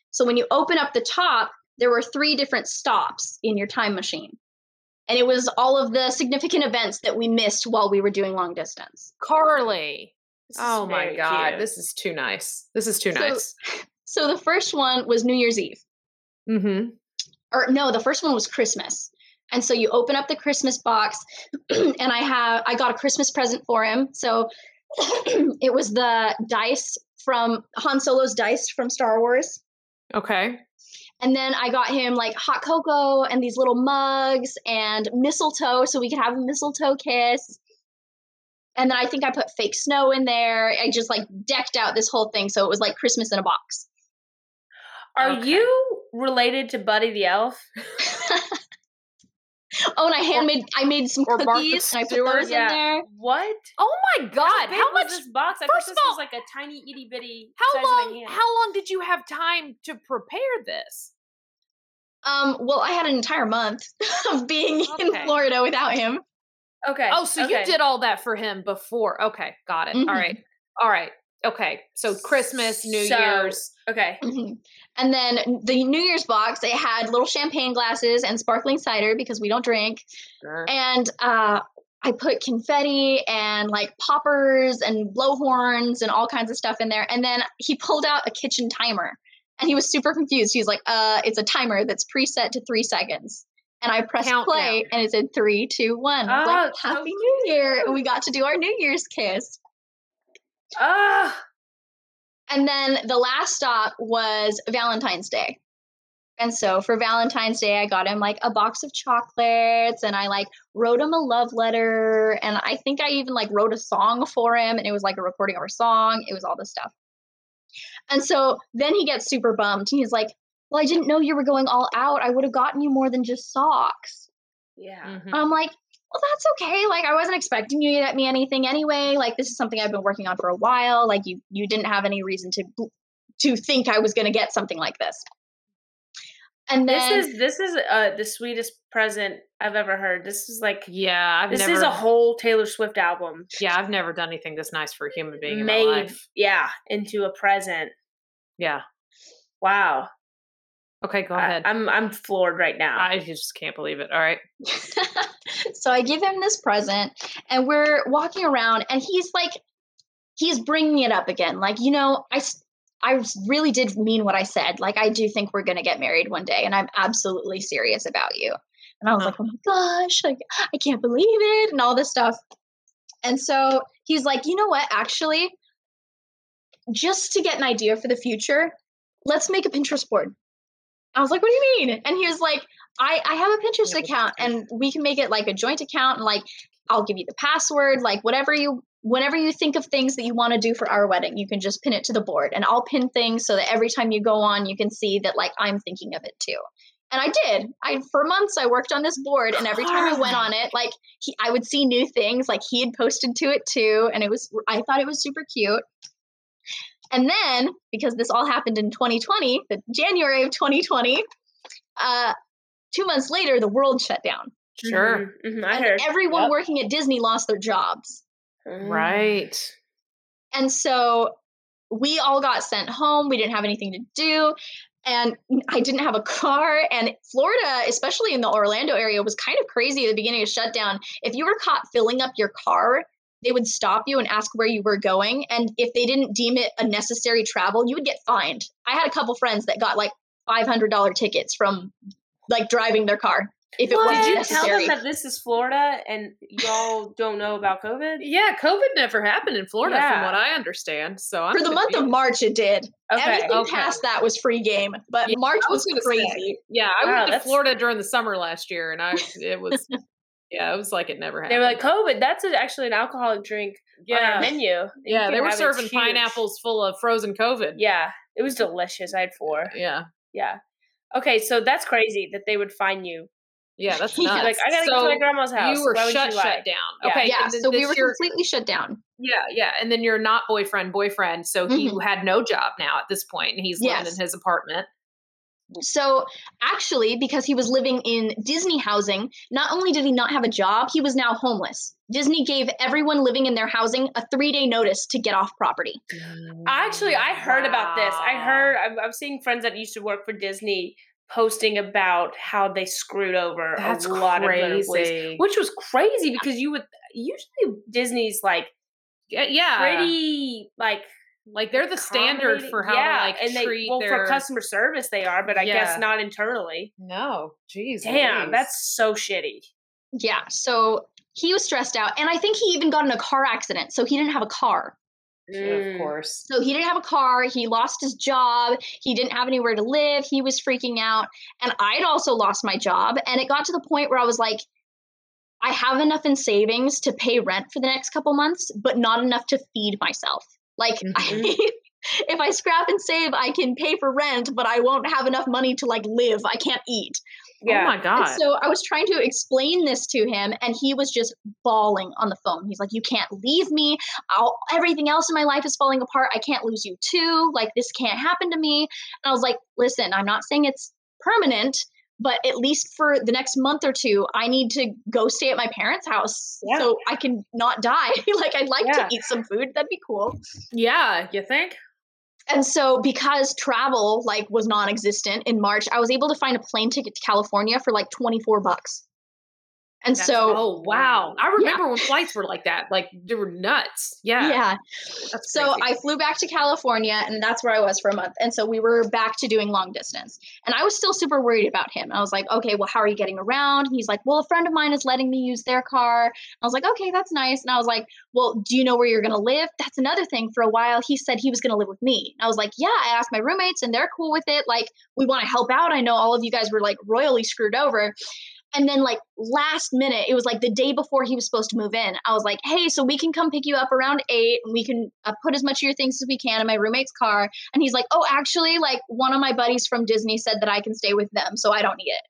so when you open up the top there were three different stops in your time machine and it was all of the significant events that we missed while we were doing long distance Karli. Oh my god, cute. this is too nice. This is too So- nice. so the first one was new year's eve Mm-hmm. or no the first one was christmas and so you open up the christmas box and i have i got a christmas present for him so it was the dice from han solo's dice from star wars Okay. And then I got him like hot cocoa and these little mugs and mistletoe so we could have a mistletoe kiss. And then I think I put fake snow in there. I just like decked out this whole thing so it was like Christmas in a box. Are Okay. you related to Buddy the Elf? Oh, and I handmade I made some or Martha cookies and I put Stewart, those yeah. in there. What? Oh my god! how, big How, was much? this box? I first thought of this all- was like a tiny itty bitty. How size Of long? my hand. How long did you have time to prepare this? Um, well, I had an entire month of being Okay. in Florida without him. Okay. Oh, so you did all that for him before? Okay, got it. All Mhm. right, all right. Okay, so Christmas, New So- Year's. Okay. Mhm. And then the New Year's box, it had little champagne glasses and sparkling cider because we don't drink. Sure. and uh, I put confetti and like poppers and blowhorns and all kinds of stuff in there. And then he pulled out a kitchen timer, and he was super confused. He's like, "Uh, it's a timer that's preset to three seconds." And I pressed Countdown. play, and it said three, two, one. I was Oh, like, so "Happy New Year!" And we got to do our New Year's kiss. Ah. And then the last stop was Valentine's Day. And so for Valentine's Day, I got him like a box of chocolates and I like wrote him a love letter. And I think I even like wrote a song for him and it was like a recording of our song. It was all this stuff. And so then he gets super bummed. and He's like, Well, I didn't know you were going all out. I would have gotten you more than just socks. Yeah. Mhm. I'm like, well, that's okay. Like, I wasn't expecting you to get me anything anyway. Like, this is something I've been working on for a while. Like, you you didn't have any reason to to think I was going to get something like this. And This is this is uh the sweetest present I've ever heard. This is like Yeah, I've this never. is a whole Taylor Swift album yeah, I've never done anything this nice for a human being in my made life. yeah into a present. Yeah. Wow. Okay, go I- ahead. I'm I'm floored right now. I just can't believe it. All right. so I give him this present, and we're walking around, and he's like, he's bringing it up again. Like, you know, I I really did mean what I said. Like, I do think we're going to get married one day, and I'm absolutely serious about you. And I was Huh. like, oh my gosh, like, I can't believe it, and all this stuff. And so he's like, you know what, actually, just to get an idea for the future, let's make a Pinterest board. I was like, what do you mean? And he was like, I, I have a Pinterest account and we can make it like a joint account and like I'll give you the password, like whatever you whenever you think of things that you want to do for our wedding, you can just pin it to the board and I'll pin things so that every time you go on you can see that like I'm thinking of it too. And I did. I for months I worked on this board and every time I went on it, like he, I would see new things, like he had posted to it too and it was I thought it was super cute. And then, because this all happened in 2020, the January of 2020, uh, two months later, the world shut down. Sure. Mhm, mhm, I and heard. everyone Yep. working at Disney lost their jobs. Right. And so we all got sent home. We didn't have anything to do. And I didn't have a car. And Florida, especially in the Orlando area, was kind of crazy at the beginning of shutdown. If you were caught filling up your car, they would stop you and ask where you were going. And if they didn't deem it a necessary travel, you would get fined. I had a couple friends that got like $500 tickets from like driving their car. if it What? wasn't Did you necessary. tell them that this is Florida and y'all don't know about COVID? Yeah, COVID never happened in Florida, from what I understand. So I'm For the month of. March, it did. Okay, Everything okay. past that was free game, but Yeah, March was was, gonna say. crazy. yeah, I Wow, went to that's- Florida during the summer last year, and I it was yeah, it was like it never happened. They were like, COVID, that's actually an alcoholic drink on our yeah, menu. you yeah, they were serving pineapples full of frozen COVID. Yeah, it was delicious. I had four. yeah, Yeah. Okay, so that's crazy that they would find you. yeah, that's Yeah, nuts. Like, I gotta so go to my grandma's house. You were Why would shut you shut down. Yeah. Okay, yeah, so we were year- completely shut down. Yeah, yeah, and then you're not boyfriend boyfriend, so he Mhm. had no job now at this point, and he's living in his apartment. So actually, because he was living in Disney housing, not only did he not have a job, he was now homeless. Disney gave everyone living in their housing a three day notice to get off property. Actually, I heard about this. I heard, I'm, I'm seeing friends that used to work for Disney posting about how they screwed over That's a lot of their employees, crazy. which was crazy because you would usually Disney's like Yeah, yeah. pretty like like they're the standard for how yeah, to like and they, treat well their for customer service they are, but I Yeah. guess not internally. No, jeez. Damn, Louise. that's so shitty. Yeah, so he was stressed out. And I think he even got in a car accident, so he didn't have a car. Mm. of course. So he didn't have a car. He lost his job. He didn't have anywhere to live. He was freaking out. And I'd also lost my job. And it got to the point where I was like, I have enough in savings to pay rent for the next couple months, but not enough to feed myself. Like, Mhm. if I scrap and save, I can pay for rent, but I won't have enough money to like live. I can't eat. Oh my god. And so I was trying to explain this to him, and he was just bawling on the phone. He's like, "You can't leave me. I'll, everything else in my life is falling apart. I can't lose you too. Like this can't happen to me." And I was like, "Listen, I'm not saying it's permanent." But at least for the next month or two, I need to go stay at my parents' house Yeah. so I can not die. like, I'd like Yeah. to eat some food. That'd be cool. yeah, you think? And so because travel like was non-existent in March, I was able to find a plane ticket to California for like 24 bucks. And That's- so oh wow, I remember when flights were like that. Like they were nuts. Yeah. yeah. That's So crazy. I flew back to California and that's where I was for a month. And so we were back to doing long distance. And I was still super worried about him. I was like, okay, well, how are you getting around? He's like, well, a friend of mine is letting me use their car. I was like, okay, that's nice. And I was like, well, do you know where you're going to live? That's another thing. For a while, he said he was going to live with me. And I was like, yeah, I asked my roommates and they're cool with it. Like, we want to help out. I know all of you guys were like royally screwed over. And then, like, last minute, it was like the day before he was supposed to move in. I was like, hey, so we can come pick you up around eight and we can uh, put as much of your things as we can in my roommate's car. And he's like, oh, actually, like, one of my buddies from Disney said that I can stay with them, so I don't need it.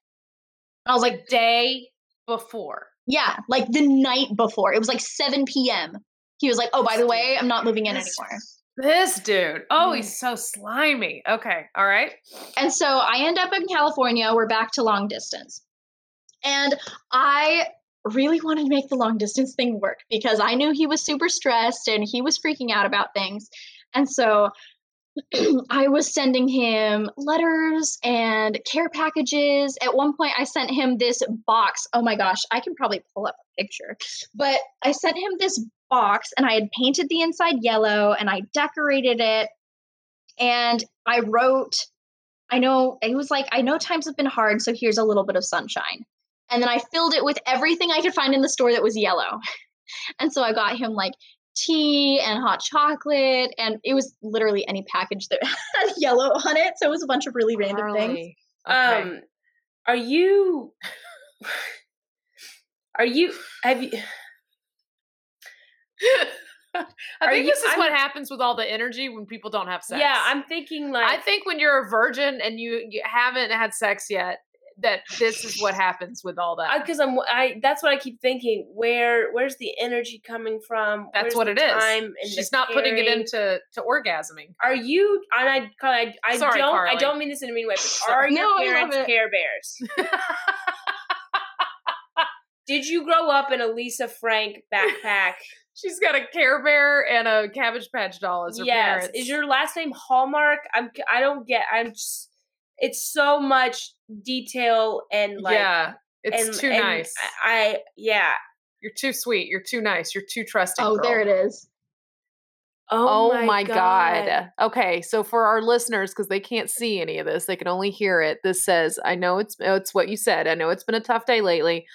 I was like, day before. yeah, like the night before. It was like 7 p.m. He was like, oh, by the way, I'm not moving in anymore. This dude. Oh, he's so slimy. Okay. All right. And so I end up in California. We're back to long distance. And I really wanted to make the long distance thing work because I knew he was super stressed and he was freaking out about things. And so I was sending him letters and care packages. At one point, I sent him this box. Oh my gosh, I can probably pull up a picture. But I sent him this box and I had painted the inside yellow and I decorated it. And I wrote, I know, it was like, I know times have been hard, so here's a little bit of sunshine. And then I filled it with everything I could find in the store that was yellow. And so I got him like tea and hot chocolate, and it was literally any package that had yellow on it. So it was a bunch of really random things. Okay. Um, are you? Are you? Have you? I Are think you- this is I'm- what happens with all the energy when people don't have sex. Yeah, I'm thinking like. I think when you're a virgin and you, you haven't had sex yet, that this is what happens with all that. because I'm I that's what I keep thinking. Where where's the energy coming from? That's Where's what it is. She's not putting it into to orgasming. Are you? And I, Karli, I, I Sorry, don't. Karli. I don't mean this in a mean way. But are your No, love parents. Care Bears? Did you grow up in a Lisa Frank backpack? She's got a Care Bear and a Cabbage Patch doll as her yes. parents. Is your last name Hallmark? I'm. I don't get. I'm. Just, it's so much detail and like. yeah, it's and- too and nice. I, I yeah. You're too sweet. You're too nice. You're too trusting. Oh, girl. there it is. Oh, oh my god. Okay, so for our listeners, because they can't see any of this, they can only hear it. This says, "I know it's oh, it's what you said. I know it's been a tough day lately.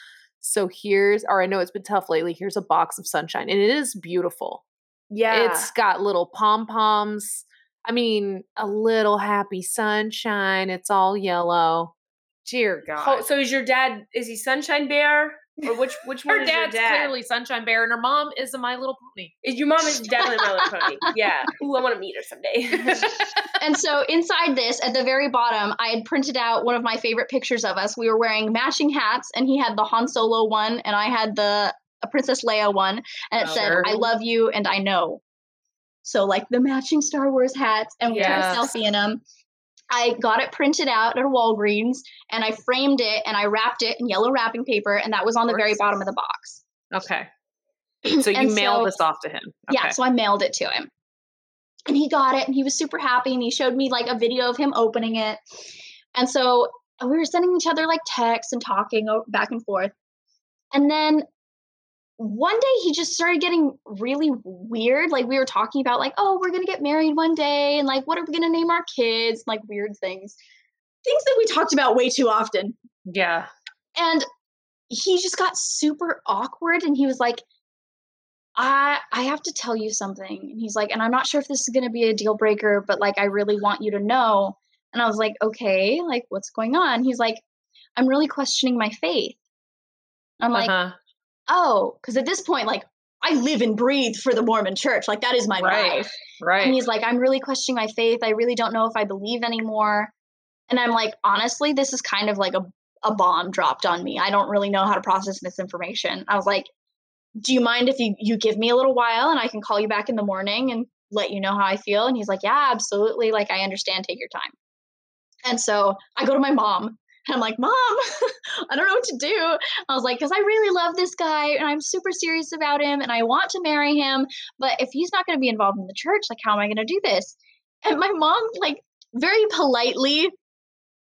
So here's, or I know it's been tough lately. Here's a box of sunshine, and it is beautiful. Yeah. It's got little pom poms. I mean, a little happy sunshine. It's all yellow. Dear God. Ho- so is your dad? Is he Sunshine Bear or which which one her is your dad's dad? clearly Sunshine Bear, and her mom is a My Little Pony. Is your mom is definitely my little pony? Yeah. Ooh, I want to meet her someday. And so inside this, at the very bottom, I had printed out one of my favorite pictures of us. We were wearing matching hats, and he had the Han Solo one, and I had the a Princess Leia one, and it Oh, said, sure. "I love you and I know." So like the matching Star Wars hats, and we Yes. took a selfie in them. I got it printed out at Walgreens, and I framed it and I wrapped it in yellow wrapping paper, and that was on the very bottom of the box. Okay. So you mailed so- this off to him. Yeah, so I mailed it to him. And he got it and he was super happy and he showed me like a video of him opening it. And so we were sending each other like texts and talking back and forth. And then one day he just started getting really weird. Like we were talking about like, oh, we're going to get married one day and like what are we going to name our kids? Like weird things. Things that we talked about way too often. yeah. And he just got super awkward and he was like, I I have to tell you something. And he's like, and I'm not sure if this is gonna be a deal breaker, but like I really want you to know. And I was like, okay, like what's going on? He's like, I'm really questioning my faith. I'm like, uh-huh. Oh, because at this point, like I live and breathe for the Mormon church. Like that is my Right. life. Right. And he's like, I'm really questioning my faith. I really don't know if I believe anymore. And I'm like, honestly, this is kind of like a, a bomb dropped on me. I don't really know how to process this information. I was like, do you mind if you, you give me a little while and I can call you back in the morning and let you know how I feel? And he's like, yeah, absolutely. Like, I understand. Take your time. And so I go to my mom and I'm like, Mom, I don't know what to do. I was like, because I really love this guy and I'm super serious about him and I want to marry him. But if he's not going to be involved in the church, like, how am I going to do this? And my mom, like, very politely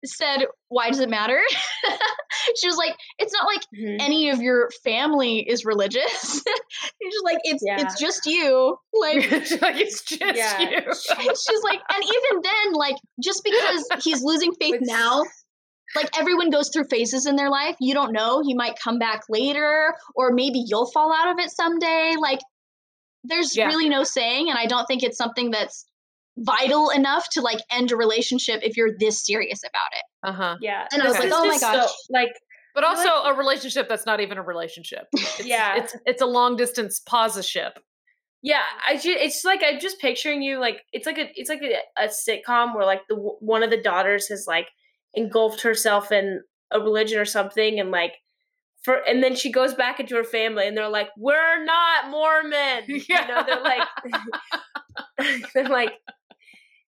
said, Why does it matter? she was like, It's not like Mhm. any of your family is religious. She's like, It's Yeah. it's just you. Like, like it's just Yeah. you. she's like, and even then, like, just because he's losing faith now, like everyone goes through phases in their life. You don't know. He might come back later, or maybe you'll fall out of it someday. Like, there's Yeah. really no saying, and I don't think it's something that's vital enough to like end a relationship if you're this serious about it. Uh-huh. Yeah. And I was like, oh my gosh. so- like But I also a relationship that's not even a relationship. It's, Yeah. It's it's a long distance pause ship. Yeah, I just it's like I'm just picturing you like it's like a it's like a, a sitcom where like the one of the daughters has like engulfed herself in a religion or something and like for and then she goes back into her family and they're like we're not Mormon. You know, they're like they're like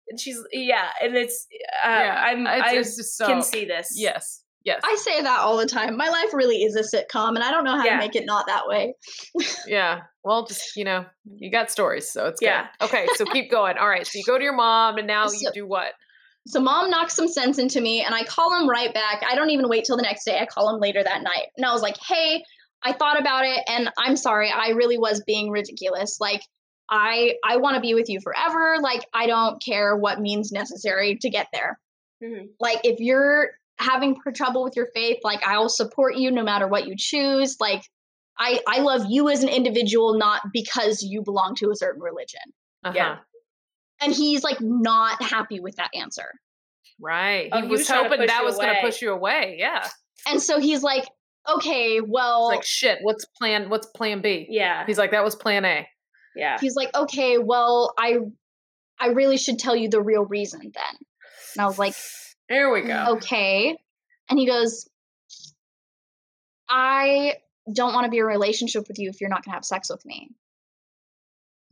and she's yeah, and it's uh, Yeah, I'm it's- I it's just so- can see this. Yes. Yes. I say that all the time. My life really is a sitcom, and I don't know how Yeah. to make it not that way. yeah. Well, just you know, you got stories, so it's good. Yeah. Okay, so keep going. All right. So you go to your mom, and now you do what? So mom knocks some sense into me and I call him right back. I don't even wait till the next day. I call him later that night. And I was like, "Hey, I thought about it and I'm sorry. I really was being ridiculous. Like I I want to be with you forever. Like I don't care what means necessary to get there. Mhm. Like if you're having trouble with your faith, like I'll support you no matter what you choose. Like I I love you as an individual not because you belong to a certain religion." Uh-huh. Yeah. And he's like not happy with that answer. Right. Oh, he he was was hoping that was going to push you away. Yeah. And so he's like, okay, well, like shit. What's plan? What's plan B? Yeah. He's like that was plan A. Yeah. he's like, okay, well, I, I really should tell you the real reason then. And I was like, There we go. okay. And he goes, I don't want to be in a relationship with you if you're not going to have sex with me.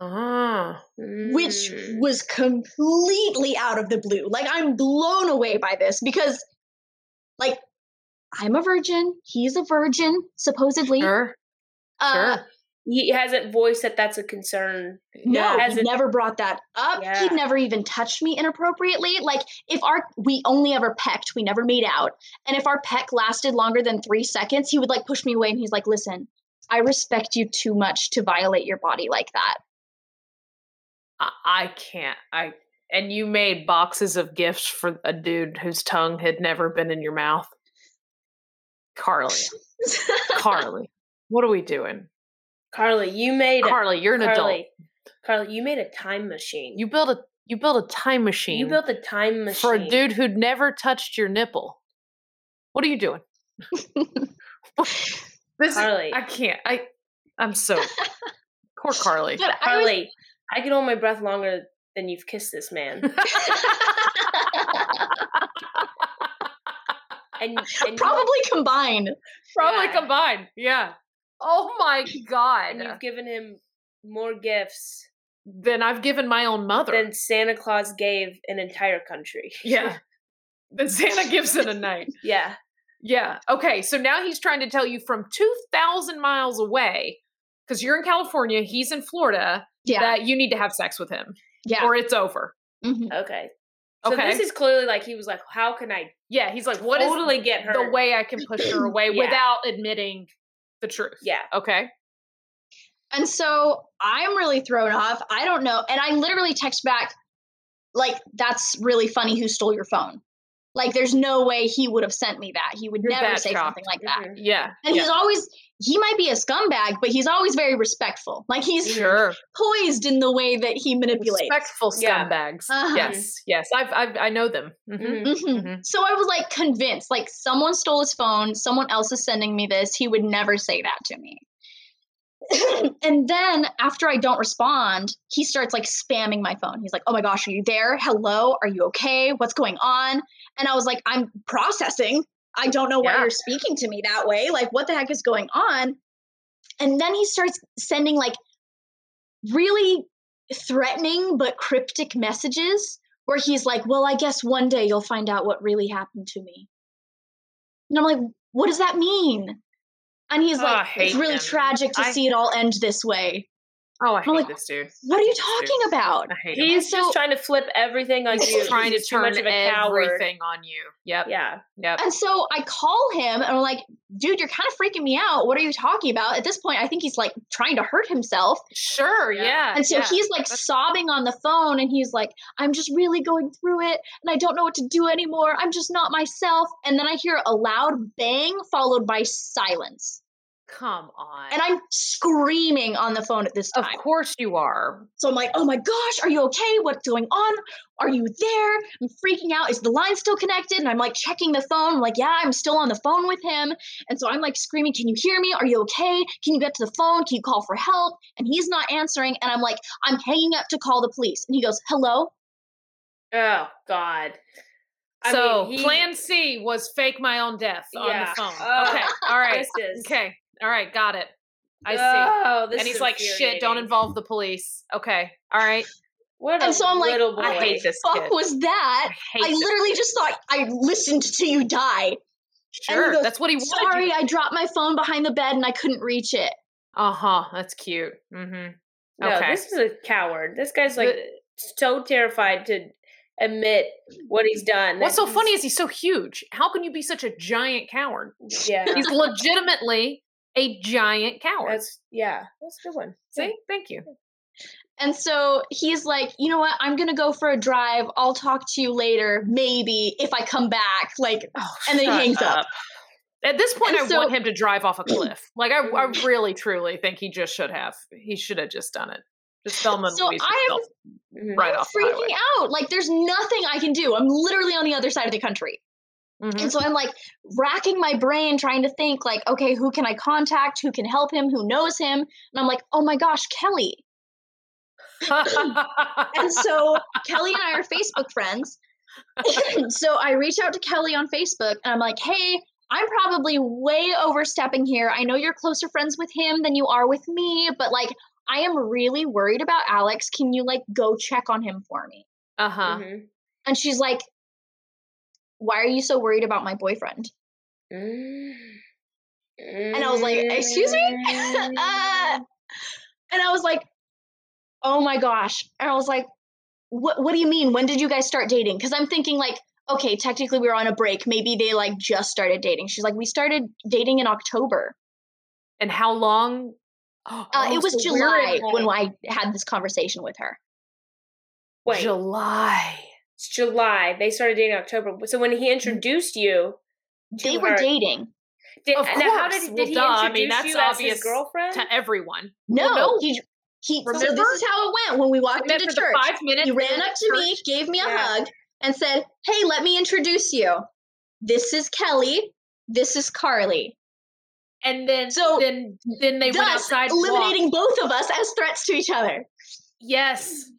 Ah. Which Mm. was completely out of the blue. Like, I'm blown away by this because, like, I'm a virgin. He's a virgin, supposedly. Sure. Uh, Sure. he hasn't voiced that that's a concern. No, Yeah. Has he never brought that up. Yeah. He'd never even touched me inappropriately. Like if our we only ever pecked, we never made out. And if our peck lasted longer than three seconds, he would like push me away and he's like, listen, I respect you too much to violate your body like that. I, I can't. I and you made boxes of gifts for a dude whose tongue had never been in your mouth. Karli, Karli, what are we doing? Karli, you made a, Karli, you're an adult. Karli, Karli, you made a time machine. You built a you built a time machine. you built a time machine for a dude who'd never touched your nipple. What are you doing? this Karli. I can't. I I'm so poor Karli. But I was Karli, I can hold my breath longer than you've kissed this man. And, and you- probably combined. Probably Yeah. combined. Yeah. Oh my god. and you've given him more gifts than I've given my own mother. than Santa Claus gave an entire country. yeah. Then Santa gives it a night. yeah. Yeah. Okay. So now he's trying to tell you from 2,000 miles away, because you're in California, he's in Florida, Yeah. that you need to have sex with him yeah. or it's over. Mhm. Okay. So Okay. this is clearly like he was like, how can I yeah. He's like, what is totally get her? the way I can push her away Yeah. without admitting the truth? Yeah. Okay. And so I'm really thrown off. I don't know. And I literally text back, like, that's really funny who stole your phone. Like, there's no way he would have sent me that. He would You're never say shocked. something like that. Mhm. Yeah. And yeah. he's always, he might be a scumbag, but he's always very respectful. Like, he's Sure. poised in the way that he manipulates. Respectful Yeah. scumbags. Uh-huh. Yes. Yes. I've, I've I know them. Mhm. Mhm. Mhm. Mhm. So I was like convinced, like, someone stole his phone, someone else is sending me this. He would never say that to me. and then after I don't respond, he starts like spamming my phone. He's like, "Oh my gosh, are you there? Hello, are you okay? What's going on?" And I was like, "I'm processing. I don't know why Yeah. you're speaking to me that way. Like, what the heck is going on?" And then he starts sending like really threatening but cryptic messages where he's like, "Well, I guess one day you'll find out what really happened to me." And I'm like, "What does that mean?" And he's Oh, like, "It's really him. tragic to I- see it all end this way." Oh, I I'm hate like, this dude. What are you This dude. talking about? I hate him. He's So- just trying to flip everything on He's you. trying to He's too turn much of a coward. everything on you. Yep. Yeah. Yep. And so I call him and I'm like, dude, you're kind of freaking me out. What are you talking about? At this point, I think he's like trying to hurt himself. Sure. Yeah. Yeah. And so yeah. he's like That's- sobbing on the phone and he's like, I'm just really going through it and I don't know what to do anymore. I'm just not myself. And then I hear a loud bang followed by silence. Come on. And I'm screaming on the phone at this time. of course you are. So I'm like, oh my gosh, are you okay? What's going on? Are you there? I'm freaking out. Is the line still connected? And I'm like checking the phone. I'm like, yeah, I'm still on the phone with him. And so I'm like screaming, can you hear me? Are you okay? Can you get to the phone? Can you call for help? And he's not answering. And I'm like, I'm hanging up to call the police. And he goes, hello? Oh God. I so mean, he- plan C was fake my own death on the phone. Oh, okay. All right. Is. Okay. All right. Got it. I see. Oh, this and he's like, shit, don't involve the police. Okay. All right. What a And so I'm like, little boy. I hate this Fuck kid. was that? I I this. literally just thought I listened to you die. Sure. goes, That's what he wanted. Sorry, I dropped my phone behind the bed and I couldn't reach it. Uh huh. That's cute. Mm-hmm. No, Okay. this is a coward. This guy's like so terrified to admit what he's done. What's so funny is he's so huge. How can you be such a giant coward? yeah, He's legitimately a giant coward. that's yeah, that's a good one. See? Thank you. And so he's like, you know what? I'm gonna go for a drive. I'll talk to you later, maybe if I come back. Like, and then he hangs up. At this point, And I so- want him to drive off a cliff. Like, I, I really, truly think he just should have. He should have just done it. Just Thelma and So I am Mhm. right I'm off freaking highway. out. Like, there's nothing I can do. I'm literally on the other side of the country. Mhm. And so I'm like racking my brain trying to think, like, okay, who can I contact? Who can help him? Who knows him? And I'm like, oh my gosh, Kelly. And so Kelly and I are Facebook friends. so I reach out to Kelly on Facebook and I'm like, hey, I'm probably way overstepping here. I know you're closer friends with him than you are with me, but like, I am really worried about Alex. Can you like go check on him for me? uh huh. Mhm. And she's like, why are you so worried about my boyfriend? Mm. And I was like, excuse me? uh, and I was like, oh my gosh. And I was like, what, what do you mean? When did you guys start dating? Because I'm thinking, like, okay, technically we were on a break. Maybe they like just started dating. She's like, we started dating in October. And how long? Uh, Oh, it was so July when I had this conversation with her. Wait, July. It's July. They started dating in October. So when he mm. introduced you, They were her- dating. Did, Of and how course. did, Well, did he duh. I mean, that's you as obvious his girlfriend? To everyone. No, Well, no. he he. So this is how it went when we walked into church. five minutes. He ran were up at to me, gave me a Yeah. hug, and said, "Hey, let me introduce you. This is Kelly. This is Karli." and then So, then then they went outside. and walked. eliminating both of us as threats to each other. Yes.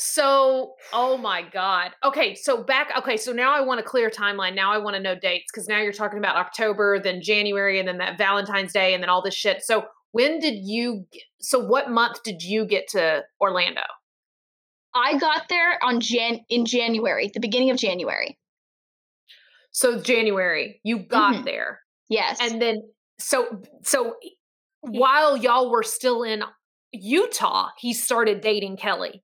So, oh my God. Okay, so back. Okay, so now I want a clear timeline. Now I want to know dates because now you're talking about October, then January, and then that Valentine's Day, and then all this shit. So, when did you? So, what month did you get to Orlando? I got there on Jan in January, the beginning of January. So, January, you got Mhm. there, Yes. and then so so while y'all were still in Utah, he started dating Kelly.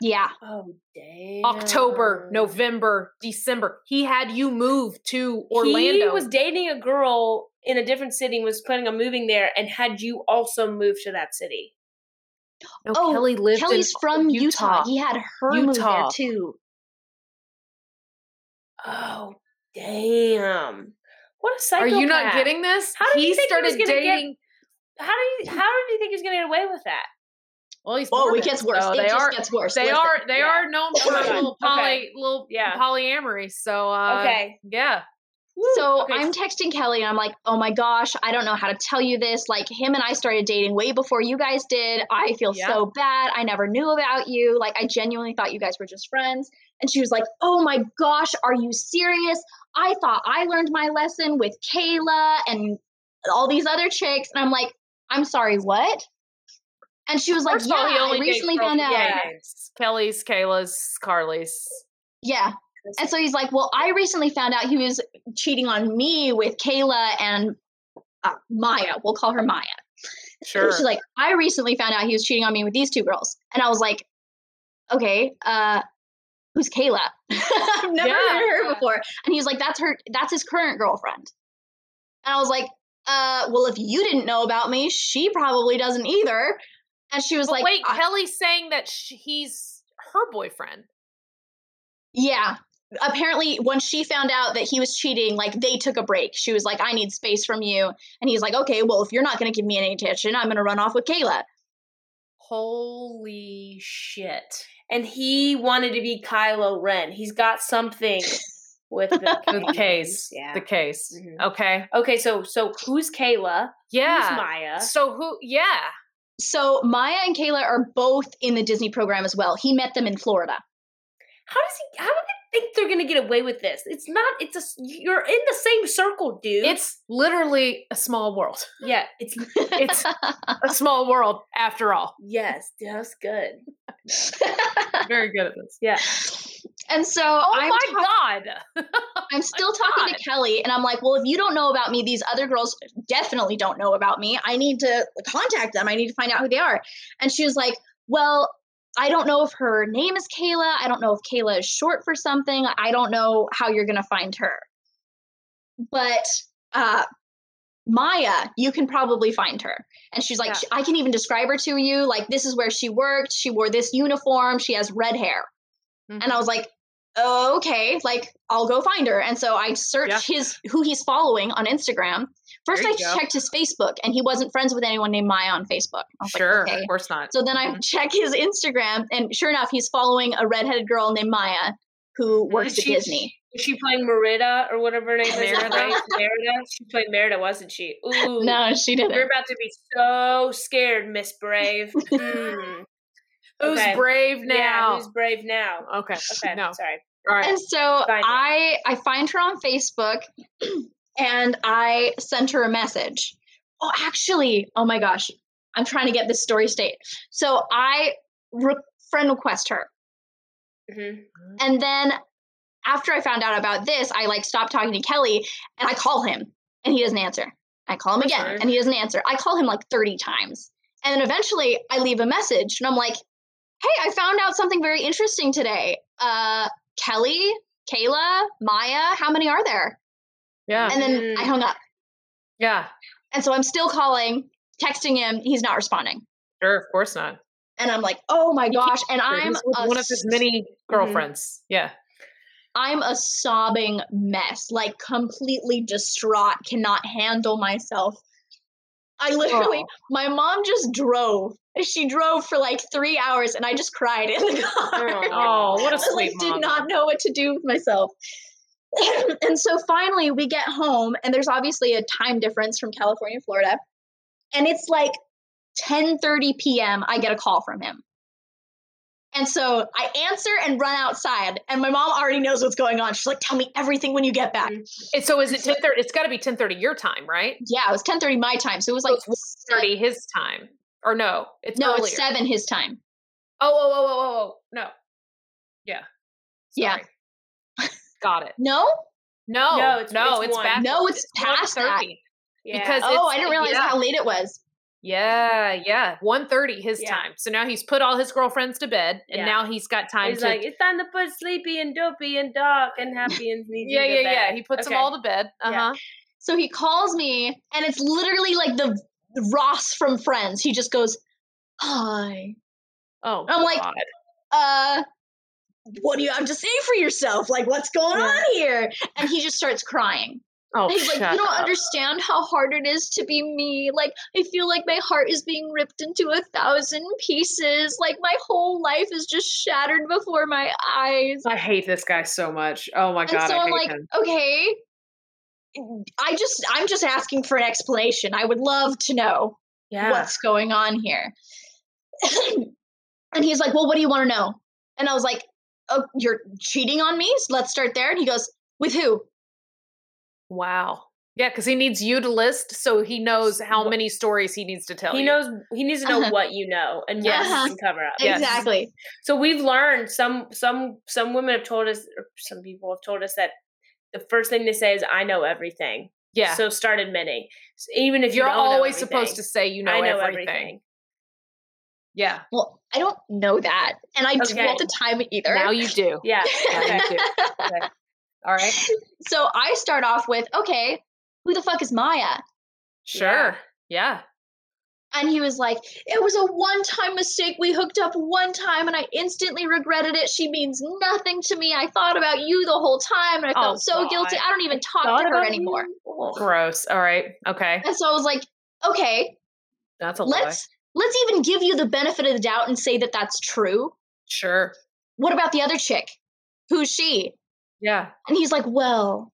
Yeah. Oh, damn. October, November, December. He had you move to Orlando. He was dating a girl in a different city and was planning on moving there and had you also moved to that city. no, Oh, Kelly lived Kelly's in from Utah. Utah. He had her move there Utah. too. Oh, damn. What a sight. Are you not getting this? How did he you think he started was gonna get- How did he, how did you think he was going to get away with that? Well, he's Oh, Mormon, it gets worse. so it they just are. gets worse. They Listen. are. They Yeah. are known for a little poly, Okay. little Yeah. polyamory. So, uh, Okay. yeah. So Okay. I'm texting Kelly and I'm like, oh my gosh, I don't know how to tell you this. Like, him and I started dating way before you guys did. I feel Yeah. so bad. I never knew about you. Like, I genuinely thought you guys were just friends. And she was like, oh my gosh, are you serious? I thought I learned my lesson with Kayla and all these other chicks. And I'm like, I'm sorry, what? And she was like, First yeah, I recently found out. Yeah. Kelly's, Kayla's, Karli's. Yeah. And so he's like, Well, I recently found out he was cheating on me with Kayla and uh, Maya. We'll call her Maya. Sure. She's like, I recently found out he was cheating on me with these two girls. And I was like, Okay, uh, who's Kayla? I've never Yeah, heard her before. And he was like, That's her, that's his current girlfriend. And I was like, uh, well, if you didn't know about me, she probably doesn't either. And she was But like, wait, "I- Kelly's saying that sh- he's her boyfriend. Yeah. Apparently, when she found out that he was cheating, like they took a break. She was like, I need space from you. And he's like, okay, well, if you're not going to give me any attention, I'm going to run off with Kayla. Holy shit. and he wanted to be Kylo Ren. He's got something with the, The case. Yeah. The case. Mhm. Okay. okay, so so who's Kayla? Yeah. Who's Maya? So who? Yeah. So Maya and Kayla are both in the Disney program as well. He met them in Florida. How does he? How do they think they're gonna get away with this? It's not. It's a. You're in the same circle, dude. It's literally a small world. yeah. It's It's a small world after all. yes. That's good. Very good at this. Yeah. And so Oh I'm, my talk- god. I'm still talking God. to Kelly, and I'm like, well, if you don't know about me, these other girls definitely don't know about me. I need to contact them. I need to find out who they are. And she was like, well, I don't know if her name is Kayla. I don't know if Kayla is short for something. I don't know how you're going to find her. But uh, Maya, you can probably find her. And she's like, Yeah. I can even describe her to you. Like, this is where she worked. She wore this uniform. She has red hair. Mm-hmm. And I was like, oh, okay, like I'll go find her. And so I searched his who he's following on Instagram. First, I go. checked his Facebook, and he wasn't friends with anyone named Maya on Facebook. Sure. like, okay. Of course not. So then I Mhm. check his Instagram, and sure enough, he's following a redheaded girl named Maya who works at She- Disney. Was she playing Merida or whatever her name is? Merida? Merida. She played Merida, wasn't she? Ooh. No, she didn't. You're about to be so scared, Miss Brave. Hmm. Who's Okay. brave Yeah, now? who's brave now? okay. Okay, No. sorry. All right. And so Find her. I I find her on Facebook and I sent her a message. Oh, actually, oh my gosh, I'm trying to get this story straight. So I re- friend request her, hmm and then after I found out about this, I like stopped talking to Kelly and I call him and he doesn't answer. I call him again Sure. and he doesn't answer. I call him like 30 times. And then eventually I leave a message and I'm like, hey, I found out something very interesting today. Uh, Kelly, Kayla, Maya, how many are there? Yeah. And then. I hung up. yeah. And so I'm still calling, texting him. He's not responding. Sure. Of course not. And I'm like, oh my gosh. And I'm one of his many girlfriends. Yeah. I'm a sobbing mess, like completely distraught, cannot handle myself. I literally, my mom just drove. She drove for like three hours and I just cried in the car. Oh, what a I like sweet did not know what to do with myself. and so finally we get home and there's obviously a time difference from California Florida. And it's like 10:30 p.m. I get a call from him. And so I answer and run outside and my mom already knows what's going on. She's like, "Tell me everything when you get back." Mm-hmm. And so is it ten thirty? It's got to be ten thirty your time, right? Yeah, it was 10:30 my time. So it was like it's Thirty his time, or no? It's No, earlier. it's 7 his time. Oh, oh, oh, oh, oh, oh, no. Yeah. Yeah. Got it. No? No, No, it's- no, it's it's back. No, it's past that. Yeah. Because Oh, it's- I didn't realize yeah. how late it was. Yeah, yeah. 1.30 his Yeah. time. So now he's put all his girlfriends to bed and Yeah. now he's got time He's to like, it's time to put sleepy and dopey and dark and happy and sneezy. Yeah, to yeah, yeah. He puts Okay. them all to bed. Uh-huh. So he calls me, and it's literally like the Ross from Friends. He just goes, "Hi." Oh, I'm like, Uh, what do you have to say for yourself? Like, what's going Yeah. on here? And he just starts crying. Oh, he's like, you don't up. understand how hard it is to be me. Like, I feel like my heart is being ripped into a thousand pieces. Like, my whole life is just shattered before my eyes. I hate this guy so much. Oh my and god, so I I'm hate like, him. okay. I just, I'm just asking for an explanation. I would love to know Yeah. what's going on here. and he's like, well, what do you want to know? And I was like, oh, you're cheating on me? So let's start there. And he goes, with who? Wow. Yeah, because he needs you to list so he knows how many stories he needs to tell He you. knows. He needs to know Uh-huh. what you know and what Yes. you can cover up. Yes. Exactly. So we've learned some some some women have told us, or some people have told us that the first thing they say is "I know everything." Yeah. So start admitting, S- even if you You're don't know always supposed to say you know, I know everything. everything. Yeah. Well, I don't know that. And I didn't Okay. at the time either. Now you do. Yeah. Now Okay. you do. Okay. All right. so I start off with, okay, who the fuck is Maya? Sure. Yeah. And he was like, it was a one time mistake. We hooked up one time and I instantly regretted it. She means nothing to me. I thought about you the whole time and I felt Oh, so guilty. I don't even talk Thought to her anymore. you? Gross. All right. Okay. And so I was like, okay, That's a let's let's even give you the benefit of the doubt and say that that's true. Sure. What about the other chick? Who's she? Yeah. And he's like, well,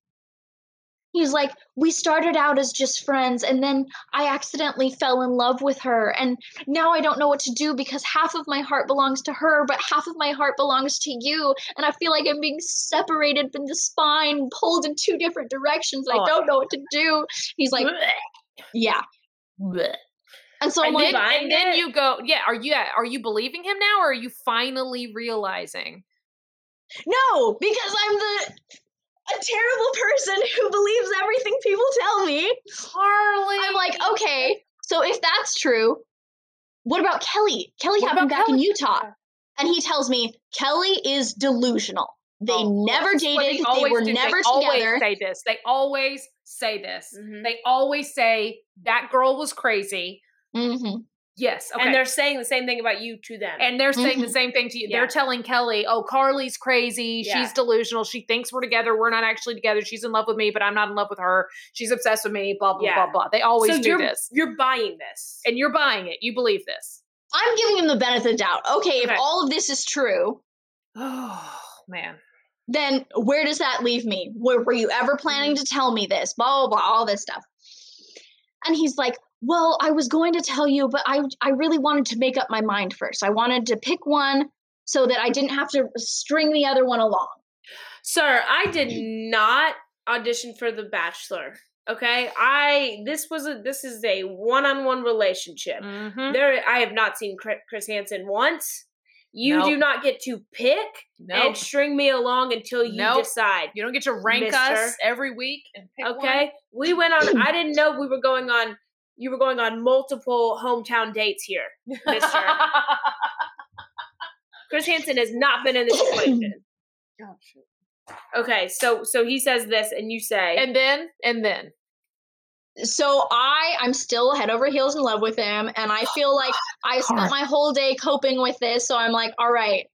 he's like, we started out as just friends, and then I accidentally fell in love with her, and now I don't know what to do because half of my heart belongs to her, but half of my heart belongs to you, and I feel like I'm being separated from the spine, pulled in two different directions. I don't know what to do. He's like, yeah. And so I'm And like, then, and then you go, yeah. Are you are you believing him now, or are you finally realizing? No, because I'm the a terrible person who believes everything people tell me. Harley. I'm like, okay, so if that's true, what about Kelly? Kelly What happened back in Utah. And he tells me Kelly is delusional. They Oh, never dated, they, always were do. never they always say this. They always say this. Mhm. They always say that girl was crazy. Mhm. Yes. Okay. And they're saying the same thing about you to them. and they're saying the Mhm. same thing to you. Yeah. They're telling Kelly, "Oh, Karli's crazy. Yeah. She's delusional. She thinks we're together. We're not actually together. She's in love with me, but I'm not in love with her. She's obsessed with me. Blah blah Yeah. blah blah." They always so do you're, this, You're buying this. and you're buying it. You believe this. I'm giving him the benefit of the doubt. Okay, if all of this is true, Oh man. then where does that leave me? Were, were you ever planning Mm. to tell me this? Blah, blah, blah, all this stuff. And he's like, Well, I was going to tell you, but I, I really wanted to make up my mind first. I wanted to pick one so that I didn't have to string the other one along. Sir, I did not audition for The Bachelor. Okay? I this was a this is a one-on-one relationship. Mhm. There I have not seen Chris Hansen once. You Nope. do not get to pick Nope. and string me along until you Nope. decide. You don't get to rank Mister. us every week and pick Okay? We went on I didn't know we were going on you were going on multiple hometown dates here. one. Mister. Chris Hansen has not been in this equation. Oh, okay, so so he says this and you say and then and then So I I'm still head over heels in love with him and I feel like I spent my whole day coping with this, so I'm like, all right.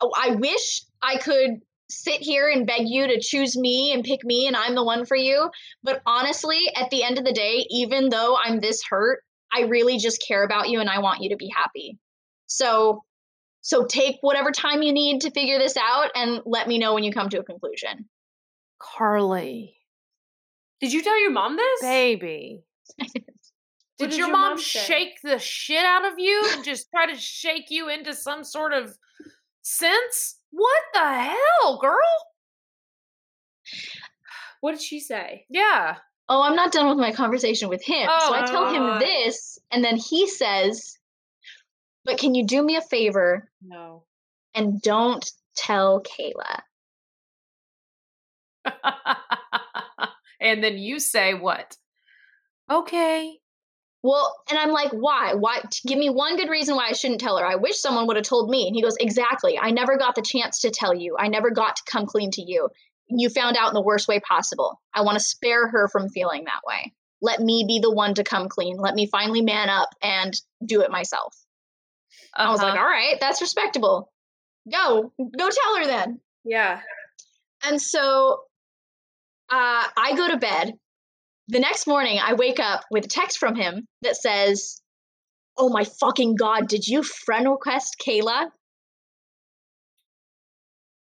Oh, I wish I could sit here and beg you to choose me and pick me and I'm the one for you. But honestly, at the end of the day, even though I'm this hurt, I really just care about you and I want you to be happy. So so take whatever time you need to figure this out and let me know when you come to a conclusion. Karli, Did you tell your mom this? baby. Did did your, your mom, mom shake the shit out of you and just try to shake you into some sort of sense? What the hell, girl? What did she say? Yeah. Oh, I'm not done with my conversation with him. Oh so I tell Oh. him this, and then he says, But can you do me a favor No. and don't tell Kayla? and then you say what? Okay. Well, and I'm like, why? Why? Give me one good reason why I shouldn't tell her. I wish someone would have told me. And he goes, exactly. I never got the chance to tell you. I never got to come clean to you. You found out in the worst way possible. I want to spare her from feeling that way. Let me be the one to come clean. Let me finally man up and do it myself. I was like, Uh-huh. all right, that's respectable. Go, go tell her then. Yeah. And so uh, I go to bed. The next morning, I wake up with a text from him that says, Oh my fucking God, did you friend request Kayla?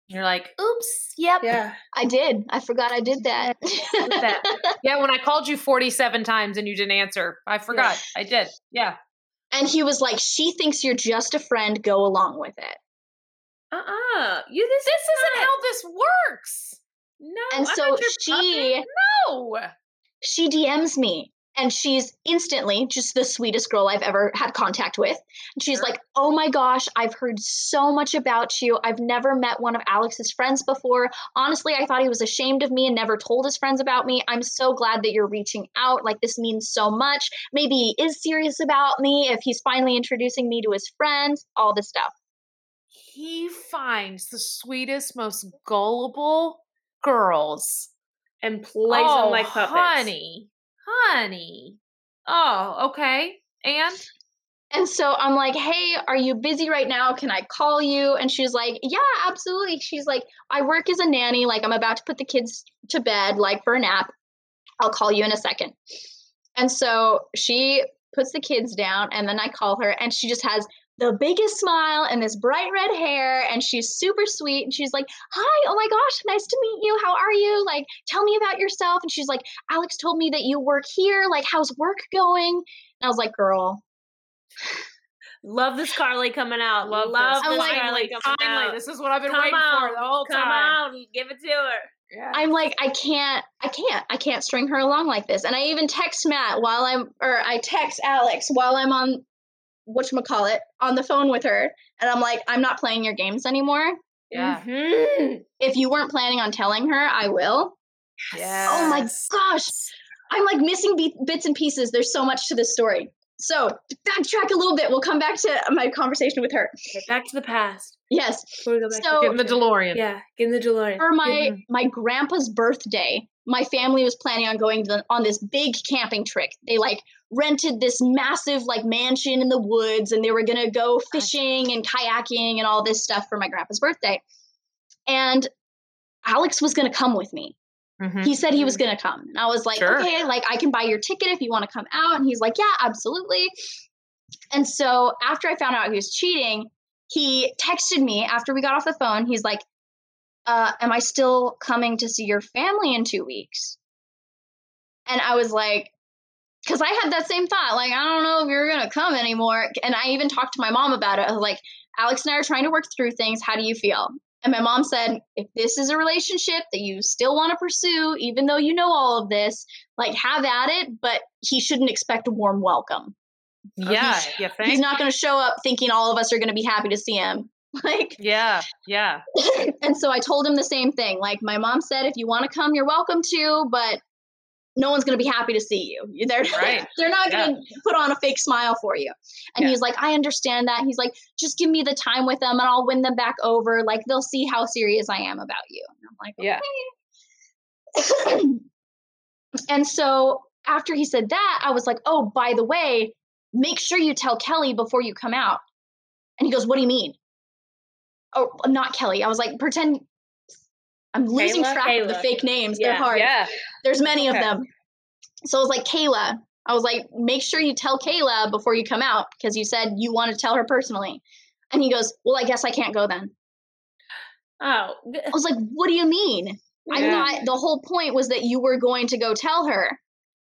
You're like, oops, yep. Yeah. I did. I forgot I did that. that. Yeah, when I called you 47 times and you didn't answer, I forgot. I did. Yeah. and he was like, She thinks you're just a friend. Go along with it. Uh-uh. You this, This isn't how this works. No. And I'm so she. No. She DMs me and she's instantly just the sweetest girl I've ever had contact with. And she's Sure. like, Oh my gosh, I've heard so much about you. I've never met one of Alex's friends before. Honestly, I thought he was ashamed of me and never told his friends about me. I'm so glad that you're reaching out. Like, this means so much. Maybe he is serious about me if he's finally introducing me to his friends, all this stuff. He finds the sweetest, most gullible girls. And plays oh, them like puppets. honey, honey. Oh, okay. And And so I'm like, hey, are you busy right now? Can I call you? And she's like, yeah, absolutely. She's like, I work as a nanny. Like, I'm about to put the kids to bed, like for a nap. I'll call you in a second. And so she puts the kids down, and then I call her, and she just has the biggest smile and this bright red hair, and she's super sweet. And she's like, Hi, oh my gosh, nice to meet you. How are you? Like, tell me about yourself. And she's like, Alex told me that you work here. Like, how's work going? And I was like, Girl, Love this Karli coming out. love, Love, this. I'm this like- Karli coming finally, out. this is what I've been Come waiting out. for the whole Come time. out. Give it to her. Yeah. I'm like, I can't, I can't, I can't string her along like this. And I even text Matt while I'm, or I text Alex while I'm on, whatchamacallit, on the phone with her. And I'm like, I'm not playing your games anymore. yeah. Mhm. If you weren't planning on telling her, I will. Yeah. Oh my gosh. I'm like missing be- bits and pieces. There's so much to this story. So, backtrack a little bit. We'll come back to my conversation with her. Okay, back to the past. Yes. Before we go back So- Get in the DeLorean. yeah, get in the DeLorean. For my Mhm. my grandpa's birthday, my family was planning on going to the, on this big camping trip. They like rented this massive like mansion in the woods and they were going to go fishing and kayaking and all this stuff for my grandpa's birthday. And Alex was going to come with me. Mhm. He said he was going to come. And I was like, Sure. okay, like I can buy your ticket if you want to come out. And he's like, yeah, absolutely. And so after I found out he was cheating, he texted me after we got off the phone. He's like, uh, am I still coming to see your family in two weeks? And I was like, because I had that same thought, like, I don't know if you're going to come anymore. And I even talked to my mom about it. I was like, Alex and I are trying to work through things. How do you feel? And my mom said, if this is a relationship that you still want to pursue, even though you know all of this, like, have at it, but he shouldn't expect a warm welcome. Oh, yeah. he's- You think? He's not going to show up thinking all of us are going to be happy to see him. Like, yeah. Yeah. and so I told him the same thing. Like my mom said, if you want to come, you're welcome to, but no one's going to be happy to see you. They're Right. they're not going to put on a fake smile for you. And Yeah. he's like, I understand that. He's like, just give me the time with them, and I'll win them back over. Like they'll see how serious I am about you. And I'm like, Yeah. and so after he said that, I was like, oh, by the way, make sure you tell Kelly before you come out. And he goes, What do you mean? Oh, not Kelly. I was like, pretend I'm losing Kayla? track of the fake names. They're Yeah, hard. Yeah. There's many Okay. of them. So I was like, Kayla. I was like, make sure you tell Kayla before you come out because you said you want to tell her personally. And he goes, Well, I guess I can't go then. Oh, I was like, What do you mean? I Yeah. thought the whole point was that you were going to go tell her.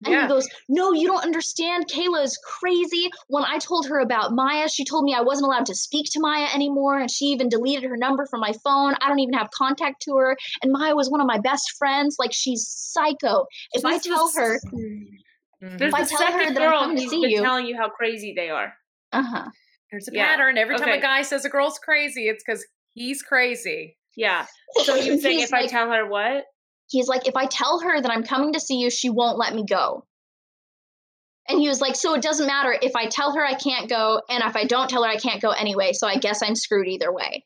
And Yeah. he goes, No, you don't understand. Kayla is crazy. When I told her about Maya, she told me I wasn't allowed to speak to Maya anymore. And she even deleted her number from my phone. I don't even have contact to her. And Maya was one of my best friends. Like, she's psycho. If I tell is- her, Mhm. There's If I tell her second that I'm girl coming to see been you- telling you how crazy they are. uh huh. There's a Yeah. pattern. Every time a guy says a girl's crazy, it's because he's crazy. Yeah. So you're saying He's if I tell her what? He's like, if I tell her that I'm coming to see you, she won't let me go. And he was like, so it doesn't matter if I tell her I can't go, and if I don't tell her I can't go anyway. So I guess I'm screwed either way.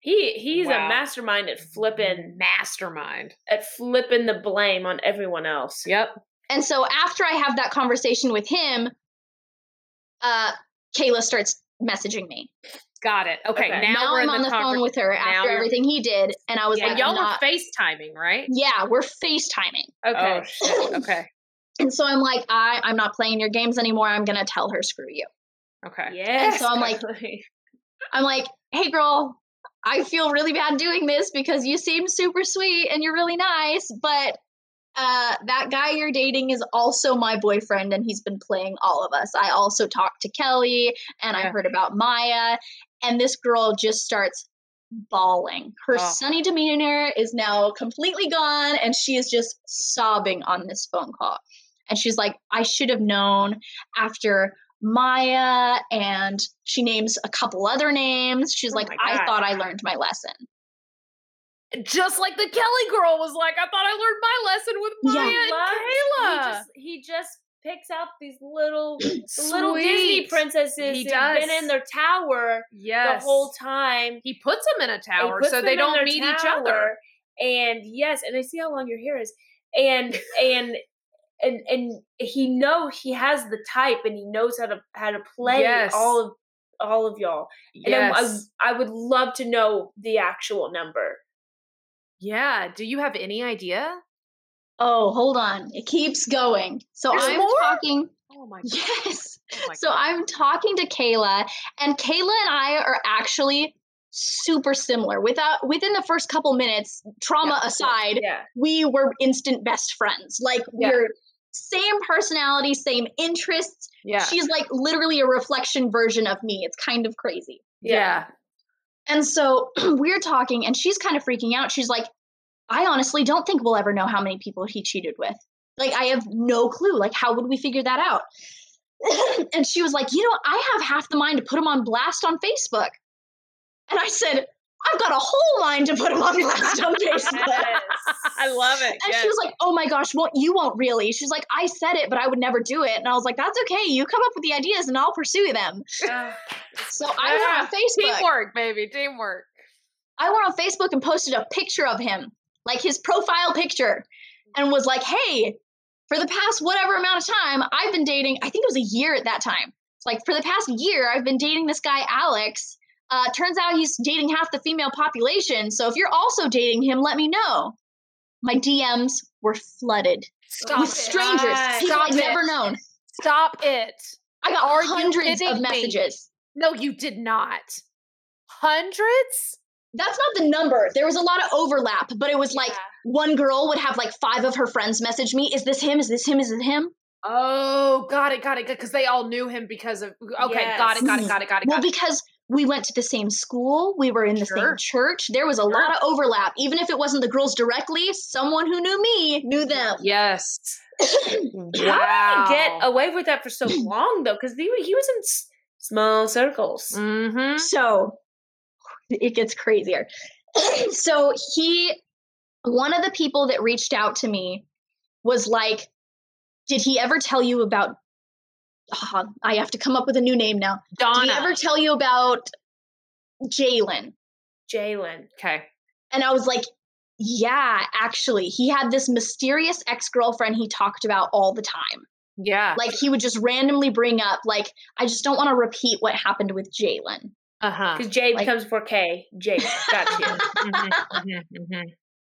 He he's Wow. a mastermind at flipping Mastermind. at flipping the blame on everyone else. Yep. And so after I have that conversation with him, uh, Kayla starts messaging me. Got it. Okay. Okay. Now, Now, we're I'm in on the, conver- phone with her now after you're- everything he did, and I was Yeah, like, And y'all I'm not- were FaceTiming, right? yeah, we're FaceTiming. Okay. Oh. Okay. And so I'm like, I, I'm not playing your games anymore. I'm gonna tell her, screw you. Okay. Yes. So I'm like- I'm like, hey girl, I feel really bad doing this because you seem super sweet and you're really nice, but uh, that guy you're dating is also my boyfriend and he's been playing all of us. I also talked to Kelly and I heard about Maya, and this girl just starts bawling. Her Oh. sunny demeanor is now completely gone and she is just sobbing on this phone call. And she's like, I should have known after Maya, and she names a couple other names. She's Oh like, I thought I learned my lesson. Just like the Kelly girl was like, I thought I learned my lesson with Yeah. Maya and Love- Kayla. He just, he just picks out these little the little Disney princesses He who've been in their tower yes. the whole time. He puts them in a tower so they don't meet each other. And yes, and I see how long your hair is. And and and and he know he has the type and he knows how to how to play Yes. all of all of y'all. And Yes. I, I would love to know the actual number. yeah. Do you have any idea? Oh, hold on. It keeps going. So There's I'm more? talking. Oh my god. Yes. Oh my So God. I'm talking to Kayla, and Kayla and I are actually super similar. Without within the first couple minutes, trauma Yeah, aside, Yeah. we were instant best friends. Like Yeah. we're same personality, same interests. yeah. She's like literally a reflection version of me. It's kind of crazy. yeah. And so we're talking, and she's kind of freaking out. She's like, I honestly don't think we'll ever know how many people he cheated with. Like, I have no clue. Like, how would we figure that out? and she was like, You know, I have half the mind to put him on blast on Facebook. And I said, I've got a whole mind to put him on blast on Facebook. Yes. I love it. And yes. she was like, "Oh my gosh, won't you won't really?" She's like, "I said it, but I would never do it." And I was like, "That's okay. You come up with the ideas, and I'll pursue them." Ah, So I went on Facebook. Teamwork, baby. Teamwork. I went on Facebook and posted a picture of him, like his profile picture, and was like, hey, for the past whatever amount of time, I've been dating, I think it was a year at that time. It's like, for the past year, I've been dating this guy, Alex. Uh, turns out he's dating half the female population. So if you're also dating him, let me know. My DMs were flooded Stop with it. strangers, God. people I've never known. Stop it. I got Are hundreds of me? messages. No, you did not. Hundreds? That's not the number. There was a lot of overlap, but it was like yeah. one girl would have like five of her friends message me, is this him? Is this him? Is it him? Oh, got it, got it. Because they all knew him because of. Okay, got it, got it, got it, got it. Well, Got it. because we went to the same school, we were in the Sure. same church. There was a Sure. lot of overlap. Even if it wasn't the girls directly, someone who knew me knew them. Yes. How did wow. he get away with that for so long though? Because he, he was in s- small circles. Mm-hmm. So it gets crazier. so he, one of the people that reached out to me was like, Did he ever tell you about? I have to come up with a new name now. Did he ever tell you about Jalen? Jalen. okay. And I was like, yeah, actually, he had this mysterious ex girlfriend he talked about all the time. Yeah. Like he would just randomly bring up, like, I just don't want to repeat what happened with Jalen. Uh huh. Because J Like- comes before K. J. Got you. Mm-hmm,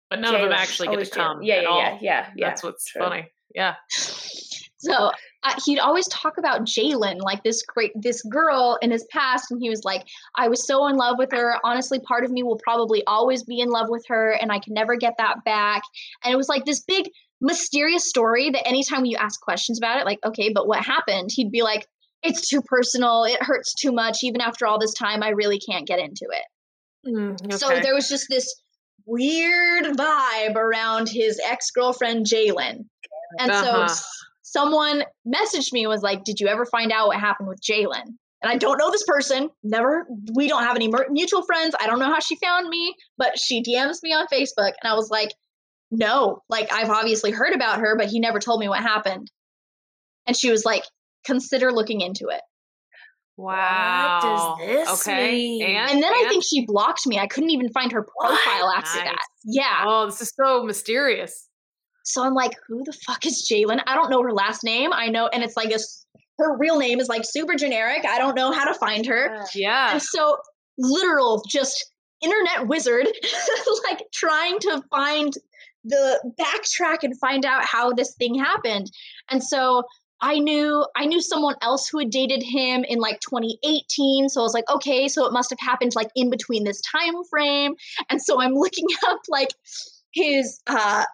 But none of them actually get Always to come. Yeah, at yeah, all. yeah, yeah, yeah. That's what's True. funny. Yeah. So uh, he'd always talk about Jalen, like this great this girl in his past, and he was like, "I was so in love with her. Honestly, part of me will probably always be in love with her, and I can never get that back." And it was like this big mysterious story that anytime you ask questions about it, like, okay, but what happened? He'd be like, "It's too personal. It hurts too much. Even after all this time, I really can't get into it." So Okay. there was just this weird vibe around his ex girlfriend Jalen. And Uh-huh. so someone messaged me and was like, Did you ever find out what happened with Jalen? And I don't know this person. Never, we don't have any mutual friends. I don't know how she found me, but she DMs me on Facebook. And I was like, No, like I've obviously heard about her, but he never told me what happened. And she was like, Consider looking into it. wow. does this okay. mean? And, And then I think she blocked me. I couldn't even find her profile after Nice. that. Yeah. Oh, this is so mysterious. So I'm like, who the fuck is Jalen? I don't know her last name. I know, and it's like a, s- her real name is like super generic. I don't know how to find her. Yeah. And so, literal, just internet wizard, like trying to find the backtrack and find out how this thing happened. And so I knew I knew someone else who had dated him in like 2018. So I was like, okay, so it must have happened like in between this time frame. And so I'm looking up like his uh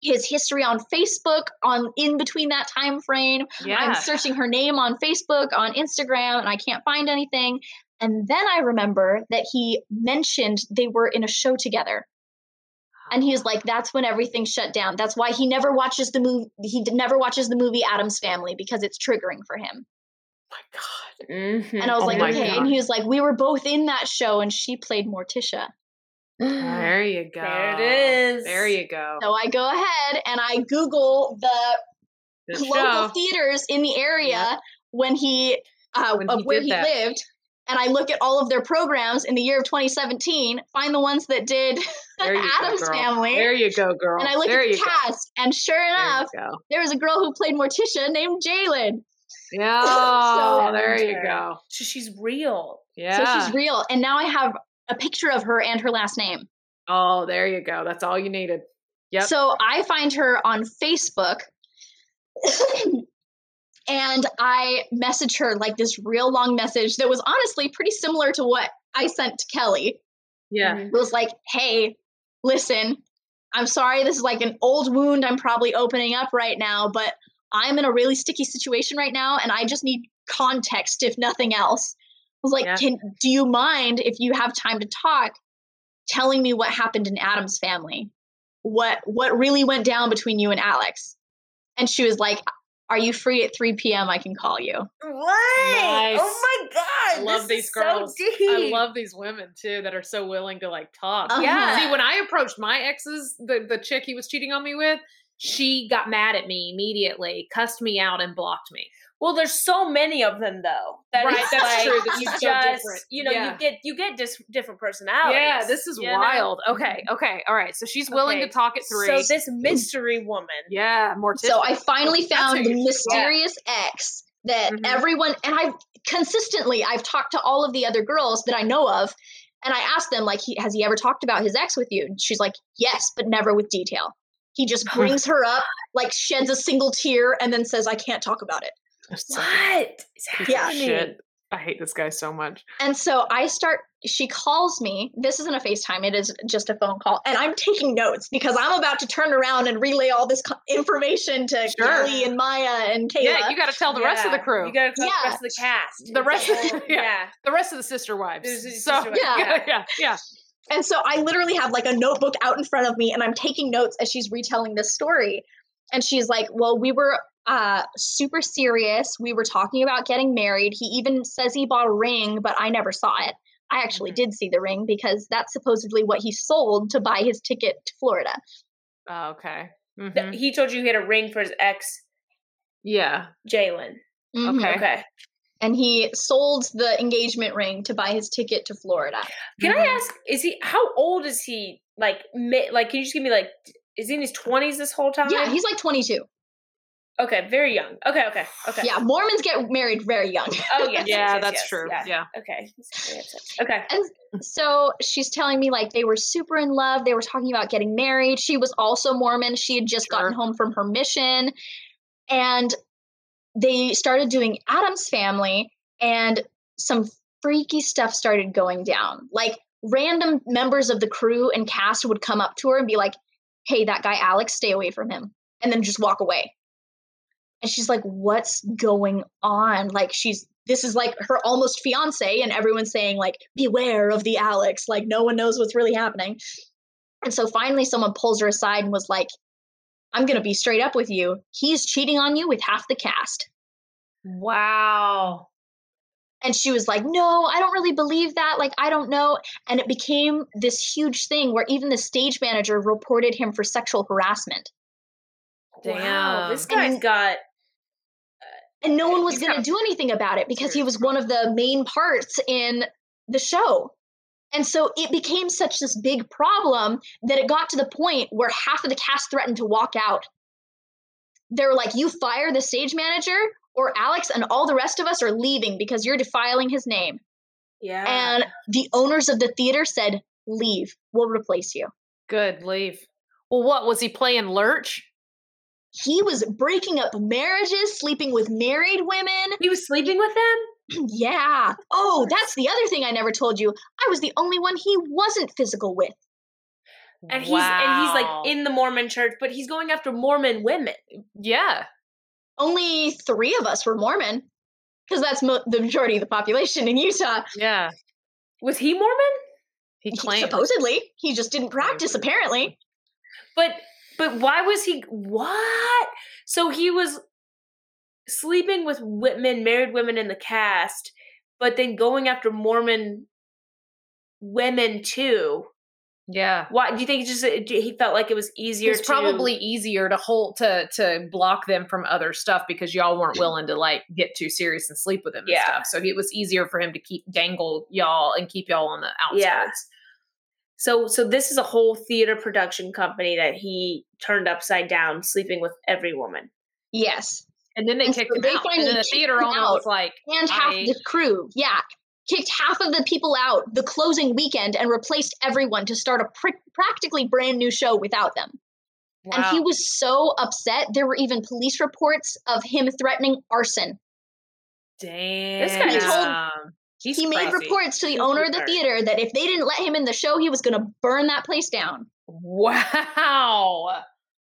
his history on Facebook on in between that time frame. Yeah. I'm searching her name on Facebook, on Instagram, and I can't find anything. And then I remember that he mentioned they were in a show together. And he was like, that's when everything shut down. That's why he never watches the movie. He never watches the movie Addams Family because it's triggering for him. my God. Mhm. And I was Oh like, okay. God. And he was like, we were both in that show, and she played Morticia. There you go. There it is. There you go. So I go ahead and I Google the Good local show. theaters in the area Yep. when he uh, When of he where he that. lived and i look at all of their programs in the year of 2017 find the ones that did There you go, addams girl. family There you go, girl. and i look there at the you go. cast and sure enough you go. there was a girl who played morticia named jalen Yeah. So- there you go. So she's real. Yeah. so she's real and now i have a picture of her and her last name oh, there you go. That's all you needed. Yep. So I find her on Facebook and I messaged her like this real long message that was honestly pretty similar to what I sent to Kelly. yeah. Mm-hmm. It was like, hey, listen, I'm sorry this is like an old wound I'm probably opening up right now, but I'm in a really sticky situation right now and I just need context if nothing else. I was like, Yeah. can do you mind if you have time to talk telling me what happened in Addams family? What what really went down between you and Alex? And she was like, Are you free at 3 p.m.? I can call you. What? Nice. Oh my god! I love this these is girls. So deep. I love these women too that are so willing to like talk. Uh-huh. Yeah. See, when I approached my exes, the the chick he was cheating on me with, she got mad at me immediately, cussed me out, and blocked me. Well, there's so many of them though. That Right, that's like, true. This you is so just, different. you know, Yeah. you get you get dis- different personalities. Yeah, this is you know? wild. Okay, okay, all right. So she's willing Okay, to talk it through. So this mystery woman. yeah, more. So I finally That's found the you should- mysterious ex that Mhm. everyone and I've consistently I've talked to all of the other girls that I know of and I asked them like he, has he ever talked about his ex with you? And she's like, "Yes, but never with detail." He just brings her up, like sheds a single tear and then says, "I can't talk about it." What is Piece of happening? shit. I hate this guy so much. And so I start, she calls me. This isn't a FaceTime, it is just a phone call. And I'm taking notes because I'm about to turn around and relay all this co- information to Sure. Kelly and Maya and Kayla. Yeah, you got to tell the rest of the crew. You got to tell Yeah. the rest of the cast. The rest of- whole- yeah. yeah. the rest of the sister wives. So sister wives, Yeah. yeah, yeah, yeah. And so I literally have like a notebook out in front of me and I'm taking notes as she's retelling this story. And she's like, Well, we were uh, super serious. We were talking about getting married. He even says he bought a ring, but I never saw it. I actually Mhm. did see the ring because that's supposedly what he sold to buy his ticket to Florida. Oh, okay. Th- Mhm. He told you he had a ring for his ex, Yeah. Jalen. Mhm. Okay. Okay. And he sold the engagement ring to buy his ticket to Florida. Can Mhm. I ask? Is he? How old is he? Like, mi- like, can you just give me like? Is he in his twenties this whole time? Yeah, he's like 22. Okay, very young. Okay, okay, okay. Yeah, Mormons get married very young. Oh yes. Yeah, yes, yes, that's yes, true. Yeah. Yeah. Okay. Okay. so she's telling me like they were super in love. They were talking about getting married. She was also Mormon. She had just gotten home from her mission. And they started doing Addams family, and some freaky stuff started going down. Like random members of the crew and cast would come up to her and be like, hey, that guy Alex, stay away from him. And then just walk away. And she's like, what's going on? Like, she's, this is like her almost fiance, and everyone's saying, like, beware of the Alex. Like, no one knows what's really happening. And so finally, someone pulls her aside and was like, I'm going to be straight up with you. He's cheating on you with half the cast. Wow. And she was like, No, I don't really believe that. Like, I don't know. And it became this huge thing where even the stage manager reported him for sexual harassment. Wow, this Damn. guy's And- got. And no uh, one was going to do anything about it because he was one of the main parts in the show. And so it became such this big problem that it got to the point where half of the cast threatened to walk out. They were like, You fire the stage manager, or Alex and all the rest of us are leaving because you're defiling his name. Yeah. And the owners of the theater said, Leave, we'll replace you. Good. Leave. Well, what was he playing Lurch? He was breaking up marriages, sleeping with married women. he was sleeping with them. yeah. Oh, that's the other thing I never told you. I was the only one he wasn't physical with. and he's and he's like in the Mormon church, but he's going after Mormon women. Yeah. Only three of us were Mormon because that's mo- the majority of the population in Utah. Yeah. Was he Mormon? He He- claimed. supposedly, he just didn't practice. Apparently, But but why was he what? So he was sleeping with women, married women in the cast, but then going after Mormon women too. Yeah. Why do you think just he felt like it was easier? It's to, probably easier to hold to to block them from other stuff because y'all weren't willing to like get too serious and sleep with him and Yeah. stuff. So it was easier for him to keep dangle y'all and keep y'all on the outskirts. Yeah. So so this is a whole theater production company that he turned upside down, sleeping with every woman. yes, And then they And kicked so him they out. And finally then the theater owner out. was like, and half I- the crew. Yeah, kicked half of the people out the closing weekend and replaced everyone to start a pr- practically brand new show without them. Wow. And he was so upset. There were even police reports of him threatening arson. Damn. guy told- He's he made reports to the He's owner of the theater that if they didn't let him in the show, he was going to burn that place down. Wow.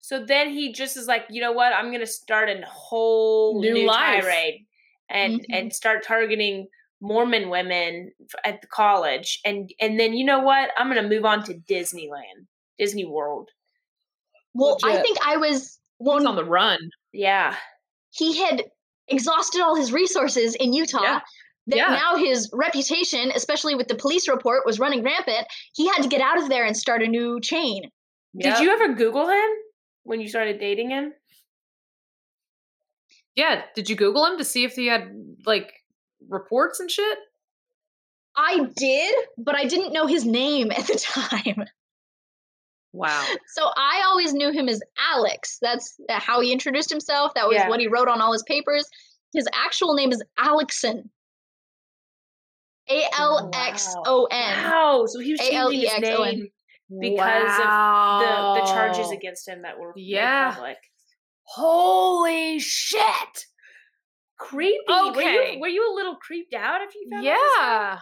So then he just is like, you know what? I'm gonna start a whole New new, life. tirade and Mhm. and start targeting Mormon women at the college, and and then you know what? I'm gonna move on to Disneyland, Disney World. Well, I think I was when on the run. Yeah, he had exhausted all his resources in Utah. Yeah. That Yeah. now his reputation, especially with the police report, was running rampant. He had to get out of there and start a new chain. Did you ever Google him when you started dating him? Yeah. Did you Google him to see if he had like reports and shit? I did, but I didn't know his name at the time. Wow. So I always knew him as Alex. That's how he introduced himself. That was Yeah. what he wrote on all his papers. His actual name is Alexon. A L X O N. Wow, so he was changing his name because of the the charges against him that were made Yeah. public. Holy shit. Creepy. Were Okay. you, were you a little creeped out if you found Yeah.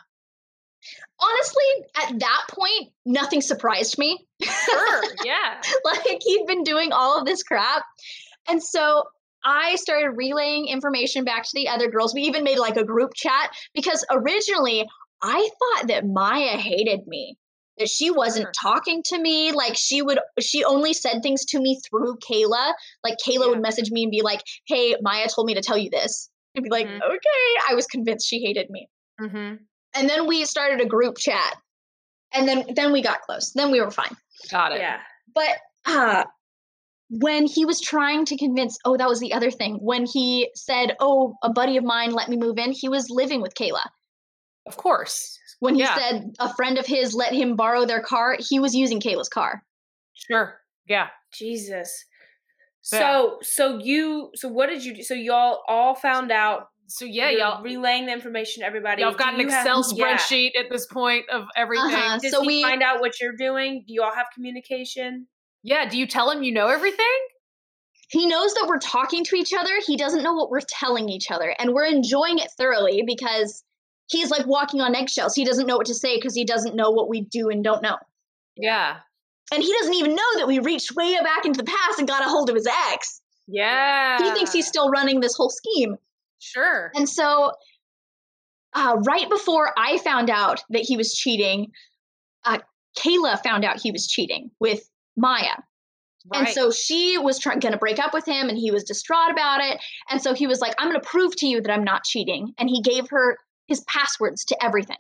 Honestly, at that point, nothing surprised me. Sure. Yeah. like he'd been doing all of this crap. And so I started relaying information back to the other girls. We even made like a group chat because originally I thought that Maya hated me. That she wasn't talking to me. Like she would she only said things to me through Kayla. Like Kayla would message me and be like, Hey, Maya told me to tell you this. I'd be like, Mhm. okay. I was convinced she hated me. Mm-hmm. And then we started a group chat. And then then we got close. Then we were fine. Got it. Yeah. But uh when he was trying to convince, oh, that was the other thing. When he said, "Oh, a buddy of mine let me move in," he was living with Kayla. Of course. When he Yeah. said a friend of his let him borrow their car, he was using Kayla's car. Sure. Yeah. Jesus. So so you so what did you do? So y'all all found out. So yeah, you're y'all relaying the information to everybody. y'all have got an you have- Excel yeah. spreadsheet at this point of everything. Uh-huh. Does So he we- find out what you're doing? Do you all have communication? Yeah, do you tell him you know everything? He knows that we're talking to each other. He doesn't know what we're telling each other. And we're enjoying it thoroughly because he's like walking on eggshells. He doesn't know what to say because he doesn't know what we do and don't know. Yeah. And he doesn't even know that we reached way back into the past and got a hold of his ex. Yeah. He thinks he's still running this whole scheme. sure. And so, uh, right before I found out that he was cheating, uh, Kayla found out he was cheating with Maya. And so she was trying going to break up with him and he was distraught about it. And so he was like, I'm going to prove to you that I'm not cheating. And he gave her his passwords to everything.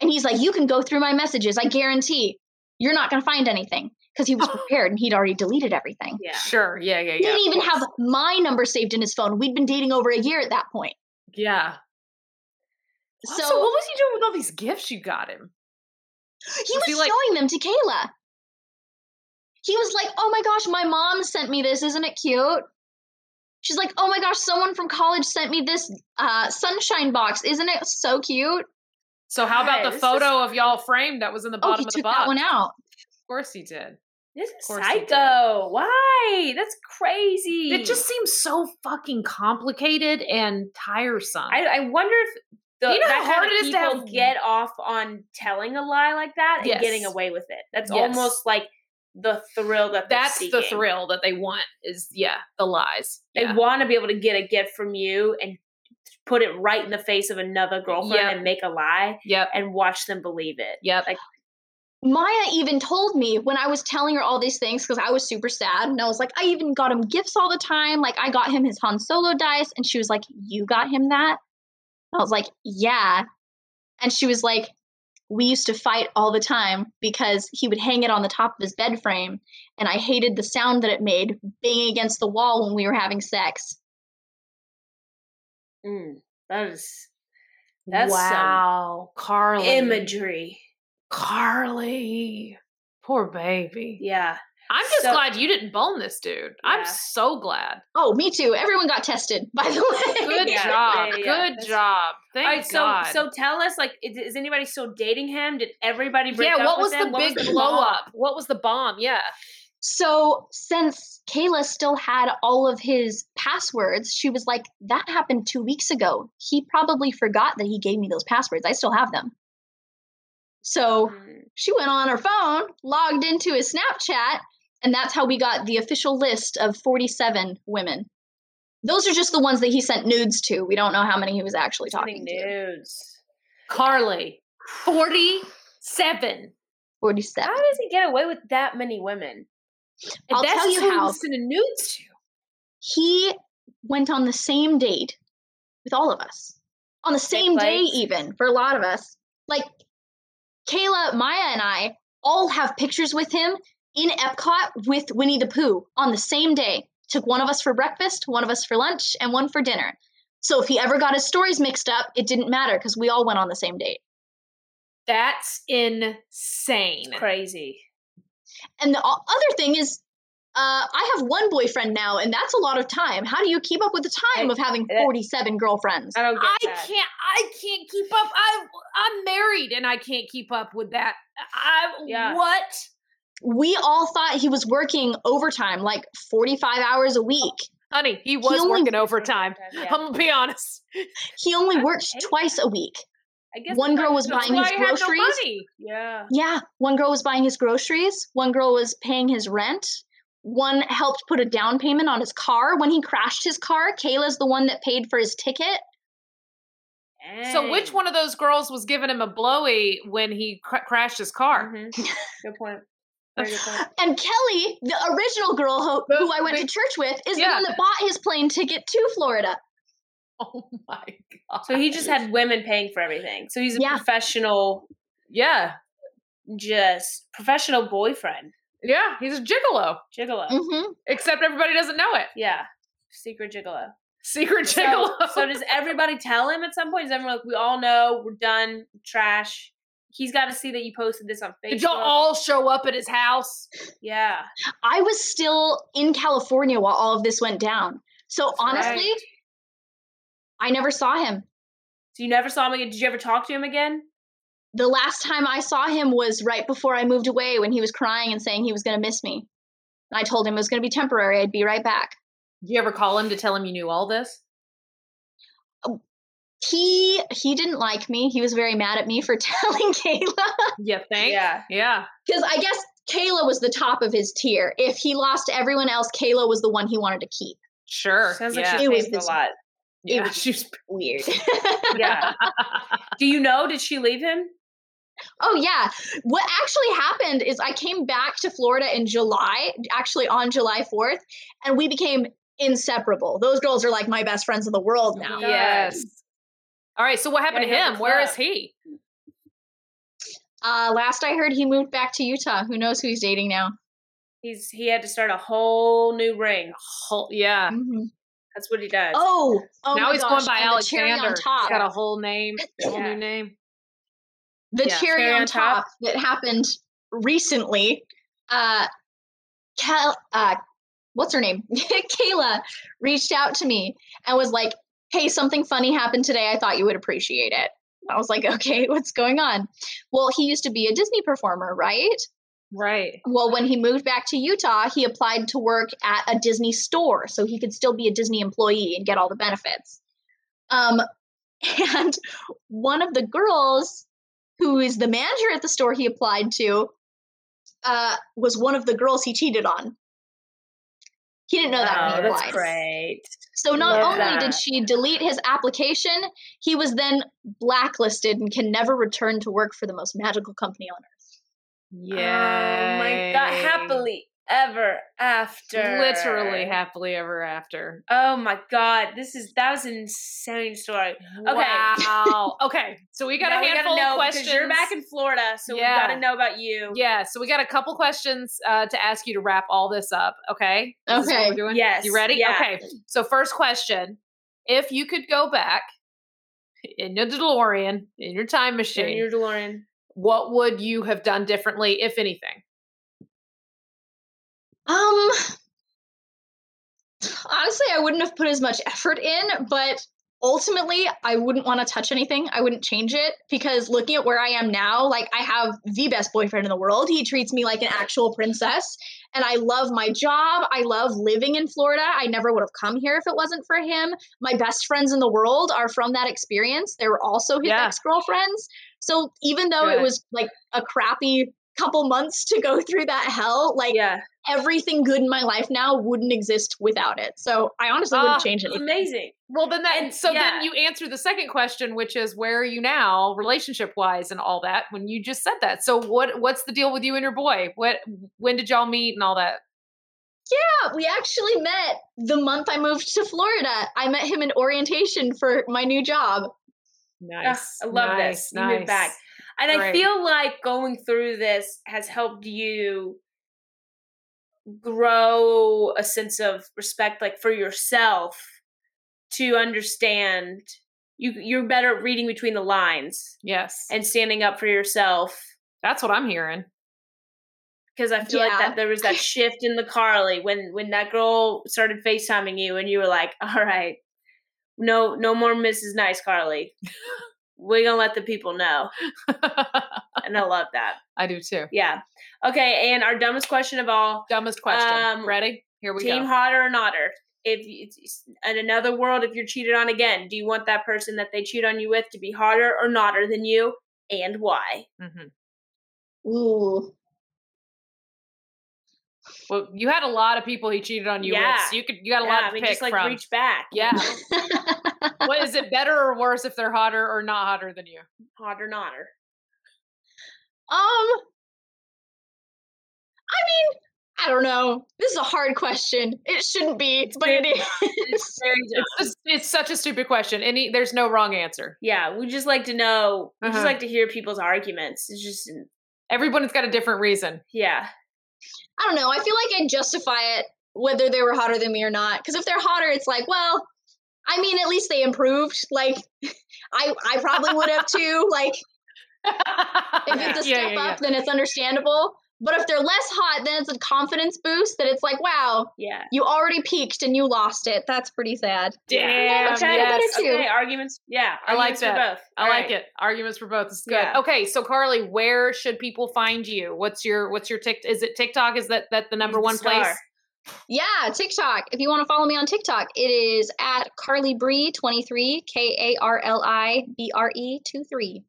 And he's like, You can go through my messages. I guarantee you're not going to find anything because he was prepared and he'd already deleted everything. Yeah. Sure. Yeah, yeah, He yeah. didn't even have my number saved in his phone. We'd been dating over a year at that point. Yeah. So, So, what was he doing with all these gifts you got him? he was was he like- showing them to Kayla. He was like, "Oh my gosh, my mom sent me this. Isn't it cute?" She's like, "Oh my gosh, someone from college sent me this uh, sunshine box. Isn't it so cute?" So how about the this photo of y'all framed that was in the Oh, bottom he of the took box? that one out. Of course he did. This is course he did. psycho. Why? That's crazy. It just seems so fucking complicated and tiresome. I, I wonder if the, You know how hard of it is to have- get off on telling a lie like that and getting away with it. That's Yes. almost like the thrill that they're That's the thrill that they want is yeah, the lies. They Yeah. want to be able to get a gift from you and put it right in the face of another girlfriend Yep. and make a lie Yep. and watch them believe it. Yep. Like Maya even told me when I was telling her all these things because I was super sad and I was like, I even got him gifts all the time. Like I got him his Han Solo dice, and she was like, "You got him that?" I was like, "Yeah," and she was like, "We used to fight all the time because he would hang it on the top of his bed frame, and I hated the sound that it made banging against the wall when we were having sex." mm, that is that's wow, Karli. imagery. Karli. Poor baby. Yeah. I'm just So- glad you didn't bone this dude. I'm so glad. Oh, me too. Everyone got tested, by the way. Good Yeah, job. yeah, yeah, Good that's- job. Thank All right, so God. so tell us, like, is, is anybody still dating him? Did everybody break yeah, up what with was the him? What big was the blow bomb? up? What was the bomb? Yeah. So, since Kayla still had all of his passwords, she was like, That happened two weeks ago. He probably forgot that he gave me those passwords. I still have them. So, Mm, she went on her phone, logged into his Snapchat, and that's how we got the official list of 47 women. Those are just the ones that he sent nudes to. We don't know how many he was actually sending talking to. nudes. Karli. 47. 47. How does he get away with that many women? And I'll that's tell you who he how. was sending nudes to. he went on the same date with all of us on the same day even for a lot of us like kayla maya and i all have pictures with him in epcot with winnie the pooh on the same day took one of us for breakfast one of us for lunch and one for dinner so if he ever got his stories mixed up it didn't matter because we all went on the same date That's insane. Crazy. and the other thing is uh, I have one boyfriend now, and that's a lot of time. How do you keep up with the time I- of having that- 47 girlfriends? I don't get I that. can't I can't keep up. I I'm married and I can't keep up with that. I Yeah. what? We all thought he was working overtime, like 45 hours a week. Honey, he was only- working overtime. Yeah. I'm gonna be honest. He only I worked hate twice a week. I guess one girl was buying his Why I had no groceries. Yeah. Yeah, one girl was buying his groceries, one girl was paying his rent, one helped put a down payment on his car. When he crashed his car, Kayla's the one that paid for his ticket. So which one of those girls was giving him a blowy when he cra- crashed his car? Mhm. Good point. Very good point. And Kelly, the original girl who, who I went to church with, is Yeah. the one that bought his plane ticket to Florida. Oh my god. So he just had women paying for everything. So he's a Yeah. professional, Yeah. just professional boyfriend, Yeah, he's a gigolo. gigolo. hmm Except everybody doesn't know it. Yeah, secret gigolo. Secret So, gigolo. so does everybody tell him at some point? Is everyone like, we all know we're done, trash? He's got to see that you posted this on Facebook. Did y'all all show up at his house? Yeah. I was still in California while all of this went down. So honestly, right. I never saw him. So you never saw him again. Did you ever talk to him again? The last time I saw him was right before I moved away when he was crying and saying he was going to miss me. And I told him it was going to be temporary. I'd be right back. Did you ever call him to tell him you knew all this? He he didn't like me. He was very mad at me for telling Kayla You think? Yeah. Yeah. because I guess Kayla was the top of his tier. If he lost everyone else, Kayla was the one he wanted to keep. Sure. Sounds like yeah. It was paying for a lot. yeah. was- She's Weird. Yeah. Do you know? Did she leave him? Oh yeah. What actually happened is I came back to Florida in July, actually on July 4th, and we became inseparable. Those girls are like my best friends in the world now. yes. All right. So what happened Gotta to hit the him? Where is he? Uh last I heard he moved back to Utah. Who knows who he's dating now? He's he had to start a whole new ring. Whole- yeah. Mhm. That's what he does. Oh, oh now my he's gosh, going by and the Alexander. on He's top. got a whole name, a whole new name. the Yeah, cherry, cherry on, on top, top. that happened recently. Uh, Cal, uh, what's her name? Kayla reached out to me and was like, "Hey, something funny happened today. I thought you would appreciate it." I was like, "Okay, what's going on?" Well, he used to be a Disney performer, right? Right. Well, when he moved back to Utah, he applied to work at a Disney store so he could still be a Disney employee and get all the benefits. Um, and one of the girls who is the manager at the store he applied to uh, was one of the girls he cheated on. He didn't know that Oh, when he oh, that's applied. great. So not Love only that. did she delete his application, he was then blacklisted and can never return to work for the most magical company on earth. Yeah. Oh my god! Happily ever after. Literally happily ever after. Oh my god! This is that was an insane story. Wow. okay. So we got Now a handful gotta know of questions. because you're back in Florida, so Yeah. we gotta know about you. yeah. So we got a couple questions uh, to ask you to wrap all this up. Okay. This Okay. we're doing? Yes. You ready? Yeah. Okay. So first question: If you could go back in your DeLorean in your time In machine, your DeLorean. what would you have done differently, if anything? Um, honestly, I wouldn't have put as much effort in, but ultimately, I wouldn't want to touch anything. I wouldn't change it because looking at where I am now, like I have the best boyfriend in the world. He treats me like an actual princess, and I love my job. I love living in Florida. I never would have come here if it wasn't for him. My best friends in the world are from that experience. They were also his Yeah. ex girlfriends. So even though it was like a crappy couple months to go through that hell, like Yeah, everything good in my life now wouldn't exist without it. So I honestly wouldn't Ah, change it's anything. amazing. Well, then that. And- so yeah. then you answer the second question, which is where are you now, relationship wise, and all that. When you just said that, so what? What's the deal with you and your boy? What? When did y'all meet and all that? Yeah, we actually met the month I moved to Florida. I met him in orientation for my new job. Nice. I love nice, this. You moved back. Nice. And I feel like going through this has helped you grow a sense of respect like for yourself to understand you you're better at reading between the lines Yes, and standing up for yourself that's what I'm hearing. because I feel like that there was that shift in the Karli when when that girl started FaceTiming you and you were like, "All right, no no more Mrs. Nice Karli. We're gonna let the people know." And I love that. I do too. Yeah. Okay, and our dumbest question of all: Dumbest question. Um, Ready? Here we Team go. Team hotter or notter? If you- it's- in another world, if you're cheated on again, do you want that person that they cheat on you with to be hotter or notter than you, and why? Mhm. Ooh. Well, you had a lot of people he cheated on you Yeah. with, so you could you got a Yeah, lot to I mean, pick just like from. reach back. Yeah. know? what is it better or worse if they're hotter or not hotter than you? Hotter, or notter. Um, I mean, I don't know. This is a hard question. It shouldn't be, but it is. It's very dumb. It's, it's such a stupid question. Any there's no wrong answer. Yeah, we just like to know. We Uh-huh. just like to hear people's arguments. It's just, Everyone's got a different reason. yeah, I don't know. I feel like I'd justify it whether they were hotter than me or not. Because if they're hotter, it's like, well, I mean, at least they improved. Like, I I probably would have too. Like, If it's a Yeah, step yeah, yeah. up, then it's understandable. But if they're less hot, then it's a confidence boost that it's like, wow, Yeah. you already peaked and you lost it. That's pretty sad. Damn, Okay, yes. better too. Okay, arguments. Yeah, I like arguments for that. both. I All like right. it. Arguments for both. It's good. Yeah. Okay, so Karli, where should people find you? What's your what's your tick? Is it TikTok? Is that that the number the one place? Yeah, TikTok. If you want to follow me on TikTok, it is at Karli Bree 23, K A R L I B R E 23.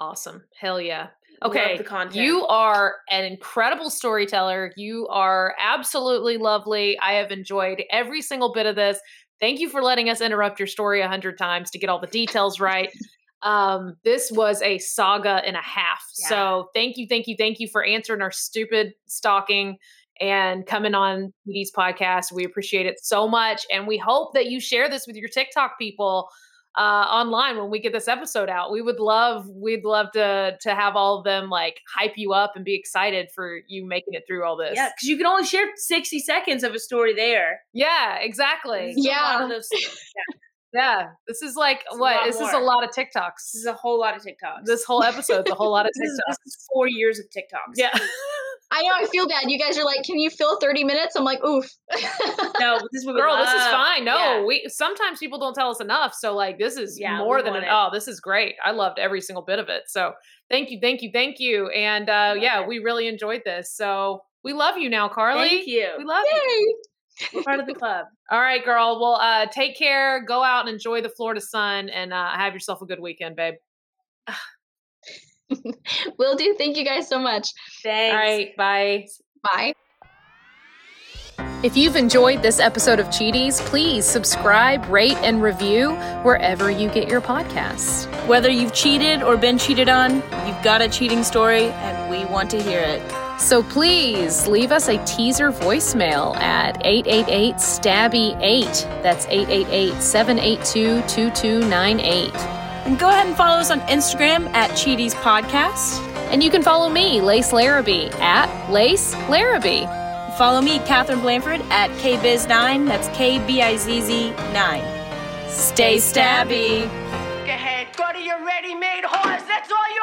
Awesome. Hell yeah. Okay. You are an incredible storyteller. You are absolutely lovely. I have enjoyed every single bit of this. Thank you for letting us interrupt your story a hundred times to get all the details right. Um, this was a saga and a half. Yeah. So thank you, thank you, thank you for answering our stupid stalking and coming on PD's podcast. We appreciate it so much. And we hope that you share this with your TikTok people uh, online when we get this episode out. We would love, we'd love to to have all of them like hype you up and be excited for you making it through all this. Yeah, because you can only share 60 seconds of a story there. yeah, exactly. This is a lot Yeah. those- Yeah, this is like It's a what? lot This is a lot of TikToks. This is a whole lot of TikToks. This whole episode's a whole lot of This is, TikToks. this is four years of TikToks. Yeah. I know, I feel bad. You guys are like, can you fill 30 minutes? I'm like, oof. No, this is Girl, this is fine. No, Yeah. we sometimes people don't tell us enough. So like this is Yeah, more than want an it. oh, this is great. I loved every single bit of it. So thank you, thank you, thank you. And uh yeah, it. we really enjoyed this. So we love you now, Karli. Thank you. We love you. Yay. You're part of the club. All right, girl. Well, uh take care. Go out and enjoy the Florida sun and uh have yourself a good weekend, babe. Will do. Thank you guys so much. Thanks. All right, bye. Bye. If you've enjoyed this episode of Cheaties, please subscribe, rate, and review wherever you get your podcasts. Whether you've cheated or been cheated on, you've got a cheating story, and we want to hear it. So please leave us a teaser voicemail at 888 Stabby 8. That's 888 782 2298. And go ahead and follow us on Instagram at Cheaties Podcast. And you can follow me, Lace Larrabee, at Lace Larrabee. Follow me, Katherine Blanford, at KBizz9. That's K B I Z Z 9. Stay stabby. Go ahead, go to your ready-made horse. That's all you